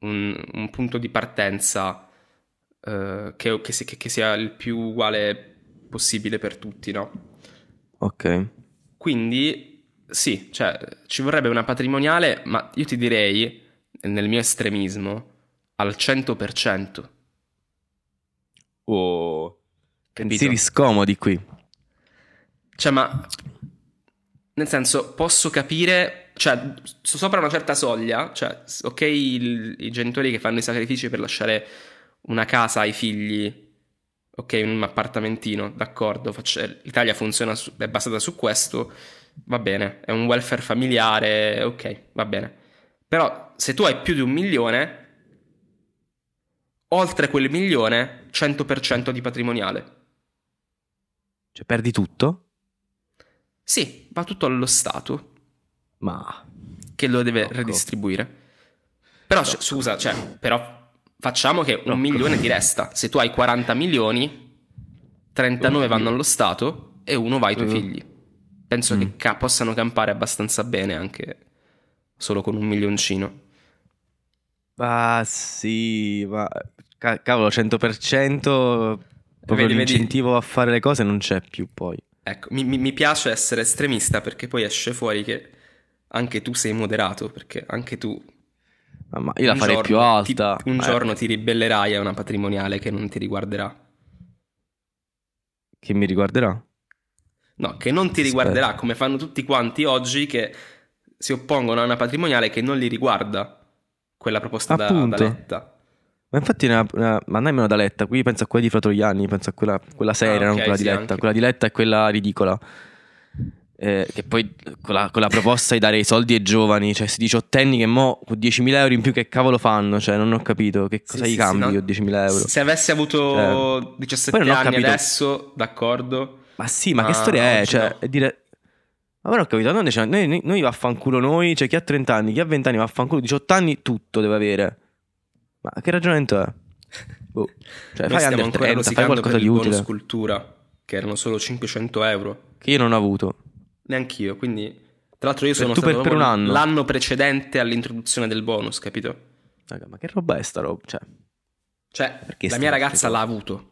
un, un punto di partenza eh, che, che si- che sia il più uguale possibile per tutti, no? Ok. Quindi sì, cioè ci vorrebbe una patrimoniale, ma io ti direi, nel mio estremismo, al 100%. Capito? Pensieri scomodi qui. Cioè, ma nel senso, posso capire, cioè, so- sopra una certa soglia, cioè, ok, il- i genitori che fanno i sacrifici per lasciare una casa ai figli, ok, un appartamentino, d'accordo, faccia- l'Italia funziona, su- è basata su questo, va bene, è un welfare familiare, ok, va bene. Però se tu hai più di un milione, oltre quel milione, 100% di patrimoniale. Cioè, perdi tutto? Sì, va tutto allo Stato. Ma... che lo deve Rocco. redistribuire. Però, cioè, scusa, cioè, però facciamo che un milione ti resta. Se tu hai 40 milioni, 39 vanno allo Stato e uno va ai tuoi Mm. figli. Penso Mm. che ca- possano campare abbastanza bene anche solo con un milioncino. Ah, sì, ma... ca- cavolo, 100% proprio Vedi, vedi? l'incentivo a fare le cose non c'è più poi. Ecco, mi, mi- piace essere estremista perché poi esce fuori che anche tu sei moderato, perché anche tu Ma, ma io la farei giorno più ti- alta. un Eh, giorno ti ribellerai a una patrimoniale che non ti riguarderà. Che mi riguarderà? No, che non ti riguarderà come fanno tutti quanti oggi che si oppongono a una patrimoniale che non li riguarda, quella proposta da, da Letta. Ma infatti ne, ne mandai meno da Letta, qui penso a quella di Fratoianni, penso a quella, quella seria, Ah, non ok, quella sì, di Letta. anche. Quella di Letta è quella ridicola. Eh, che poi con la, con la proposta di dare i soldi ai giovani, cioè questi diciottenni che mo con 10.000 euro in più che cavolo fanno? Cioè non ho capito che cosa Sì, gli sì, cambi sì, no. io 10.000 euro. Se avessi avuto Cioè, 17 poi non ho anni capito. adesso, d'accordo. Ma sì, ma che Ma storia è? Cioè, no. dire... Ma non ho capito, non dice- noi, noi, noi vaffanculo noi, cioè chi ha 30 anni, chi ha 20 anni vaffanculo, 18 anni tutto deve avere. Ma che ragionamento è? *laughs* Boh. Cioè, Noi fai stiamo ancora 30, fai qualcosa di utile. cultura, che erano solo 500 euro. Che io non ho avuto. Neanch'io, quindi... Tra l'altro io sono tu per- stato per un anno. l'anno precedente all'introduzione del bonus, capito? Raga, ma che roba è sta roba? Cioè, Cioè, Perché la mia ragazza l'ha avuto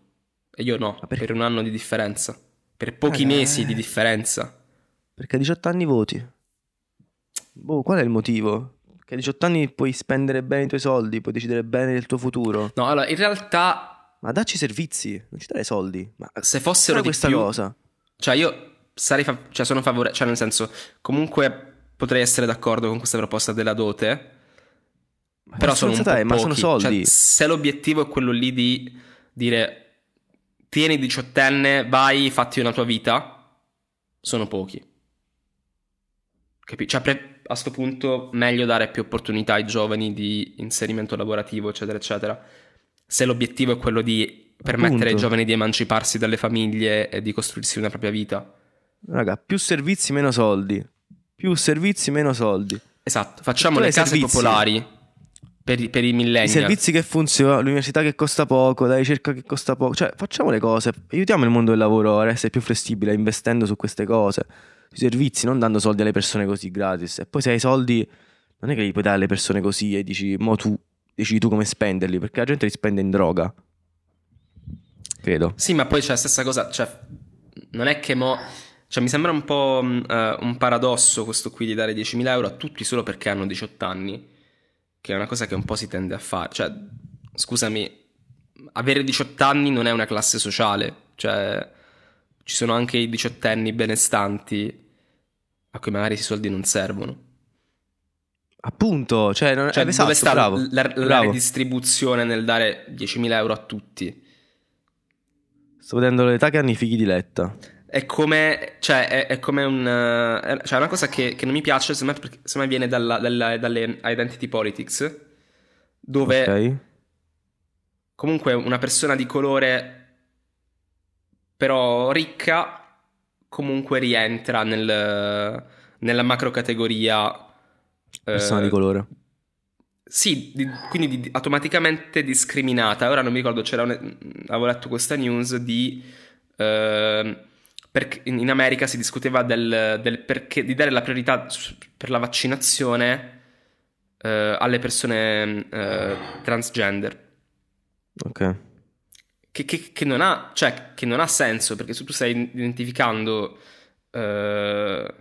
e io no, per un anno di differenza. Per pochi Raga, mesi di eh. differenza. Perché a 18 anni voti. Boh, qual è il motivo? Che a 18 anni puoi spendere bene i tuoi soldi, puoi decidere bene del tuo futuro. No, allora, in realtà, Ma dacci servizi, non ci dare soldi. Ma se fossero di questa più... cosa. Cioè, io sarei fa- cioè, sono favorevole, cioè, nel senso, comunque potrei essere d'accordo con questa proposta della dote, Ma però sono un po' è? Ma sono pochi. soldi. Cioè, se l'obiettivo è quello lì di dire tieni diciottenne, vai, fatti una tua vita, sono pochi. Capi- Cioè, pre- a sto punto meglio dare più opportunità ai giovani di inserimento lavorativo, eccetera, eccetera. Se l'obiettivo è quello di permettere ai Appunto. giovani di emanciparsi dalle famiglie e di costruirsi una propria vita. Raga, più servizi, meno soldi. Più servizi, meno soldi. Esatto, facciamo le case servizi. popolari per, i- per i I millennial. servizi che funzionano, l'università che costa poco, la ricerca che costa poco. Cioè, facciamo le cose. Aiutiamo il mondo del lavoro a essere più flessibile, investendo su queste cose. Sui servizi, non dando soldi alle persone così gratis. E poi se hai soldi, non è che li puoi dare alle persone così e dici, mo tu decidi tu come spenderli, perché la gente li spende in droga. Credo. Sì, ma poi c'è la stessa cosa, cioè, non è che mo... Cioè, mi sembra un po' eh, un paradosso questo qui di dare 10.000 euro a tutti solo perché hanno 18 anni, che è una cosa che un po' si tende a fare. Cioè, scusami, avere 18 anni non è una classe sociale, cioè, ci sono anche i diciottenni benestanti a cui magari questi soldi non servono. Appunto, cioè, non... Cioè, eh, esatto, dove sta bravo, la, la bravo. redistribuzione nel dare 10.000 euro a tutti? Sto vedendo l'età che hanno i figli di Letta. È come, cioè, è, è come un. eh, è- cioè, una cosa che, che non mi piace, me, perché me viene dalla- dalla- dalle identity politics, dove Ok. comunque una persona di colore, però ricca, comunque rientra nel, nella macro categoria. eh, Persona di colore. Sì, di- quindi di- automaticamente discriminata. Ora non mi ricordo, c'era un- avevo letto questa news di... ehm, perché in America si discuteva del, del perché di dare la priorità per la vaccinazione eh, alle persone eh, transgender. Ok. Che, che- che non ha, cioè, che non ha senso perché se tu stai identificando eh,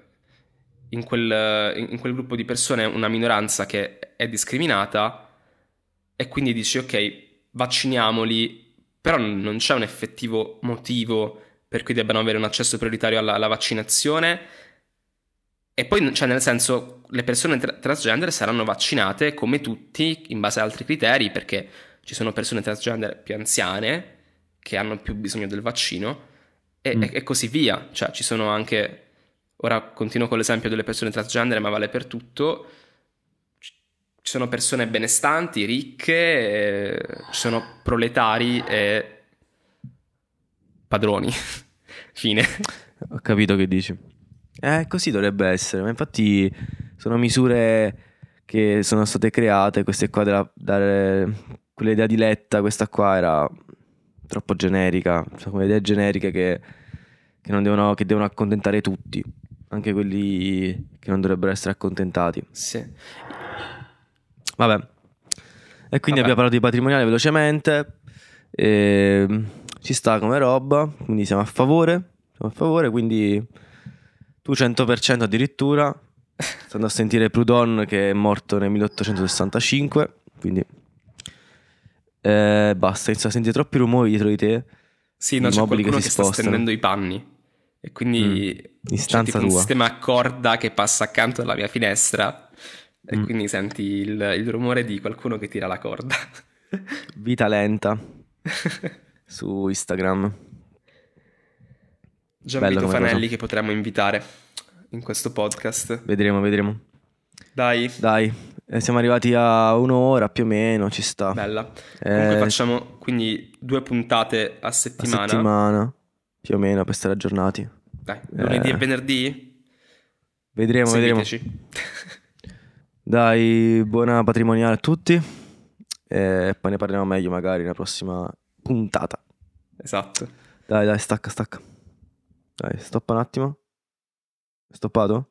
in, quel, in- quel gruppo di persone una minoranza che è discriminata e quindi dici ok, vacciniamoli, però non c'è un effettivo motivo per cui debbano avere un accesso prioritario alla, alla vaccinazione. E poi, cioè, nel senso, le persone tra- transgender saranno vaccinate come tutti in base ad altri criteri, perché ci sono persone transgender più anziane che hanno più bisogno del vaccino e, Mm. e- e così via. Cioè, ci sono anche. Ora continuo con l'esempio delle persone transgender, ma vale per tutto. Ci sono persone benestanti, ricche, eh, ci sono proletari e padroni. *laughs* Fine. Ho capito che dici. Eh, così dovrebbe essere, ma infatti sono misure che sono state create, queste qua della, dare quell'idea di Letta, questa qua era troppo generica, sono quelle idee generiche che, che non devono, che devono accontentare tutti, anche quelli che non dovrebbero essere accontentati. Sì. Vabbè. E quindi Vabbè. abbiamo parlato di patrimoniale velocemente. ehm, ci sta come roba, quindi siamo a favore. Siamo a favore, quindi tu 100% addirittura. *laughs* Stando a sentire Proudhon che è morto nel 1865, quindi eh, basta, inizio a sentire troppi rumori dietro di te. Sì, no, c'è qualcuno che che, sta stendendo i panni. E quindi Mm. C'è tipo un tua. sistema a corda che passa accanto alla mia finestra. E Mm. quindi senti il, il rumore di qualcuno che tira la corda. *laughs* Vita lenta *laughs* su Instagram. Gianvito Fanelli cosa. che potremmo invitare in questo podcast. Vedremo, vedremo. Dai, Dai, siamo arrivati a un'ora più o meno, ci sta. bella. Eh, Comunque facciamo quindi due puntate a a settimana. settimana, più o meno, per stare aggiornati. Dai, lunedì Eh. e venerdì? Vedremo, vedremo. *laughs* Dai, buona patrimoniale a tutti. E poi ne parliamo meglio magari nella prossima puntata. Esatto. Dai, dai, stacca, stacca. Dai, stoppa un attimo. Stoppato?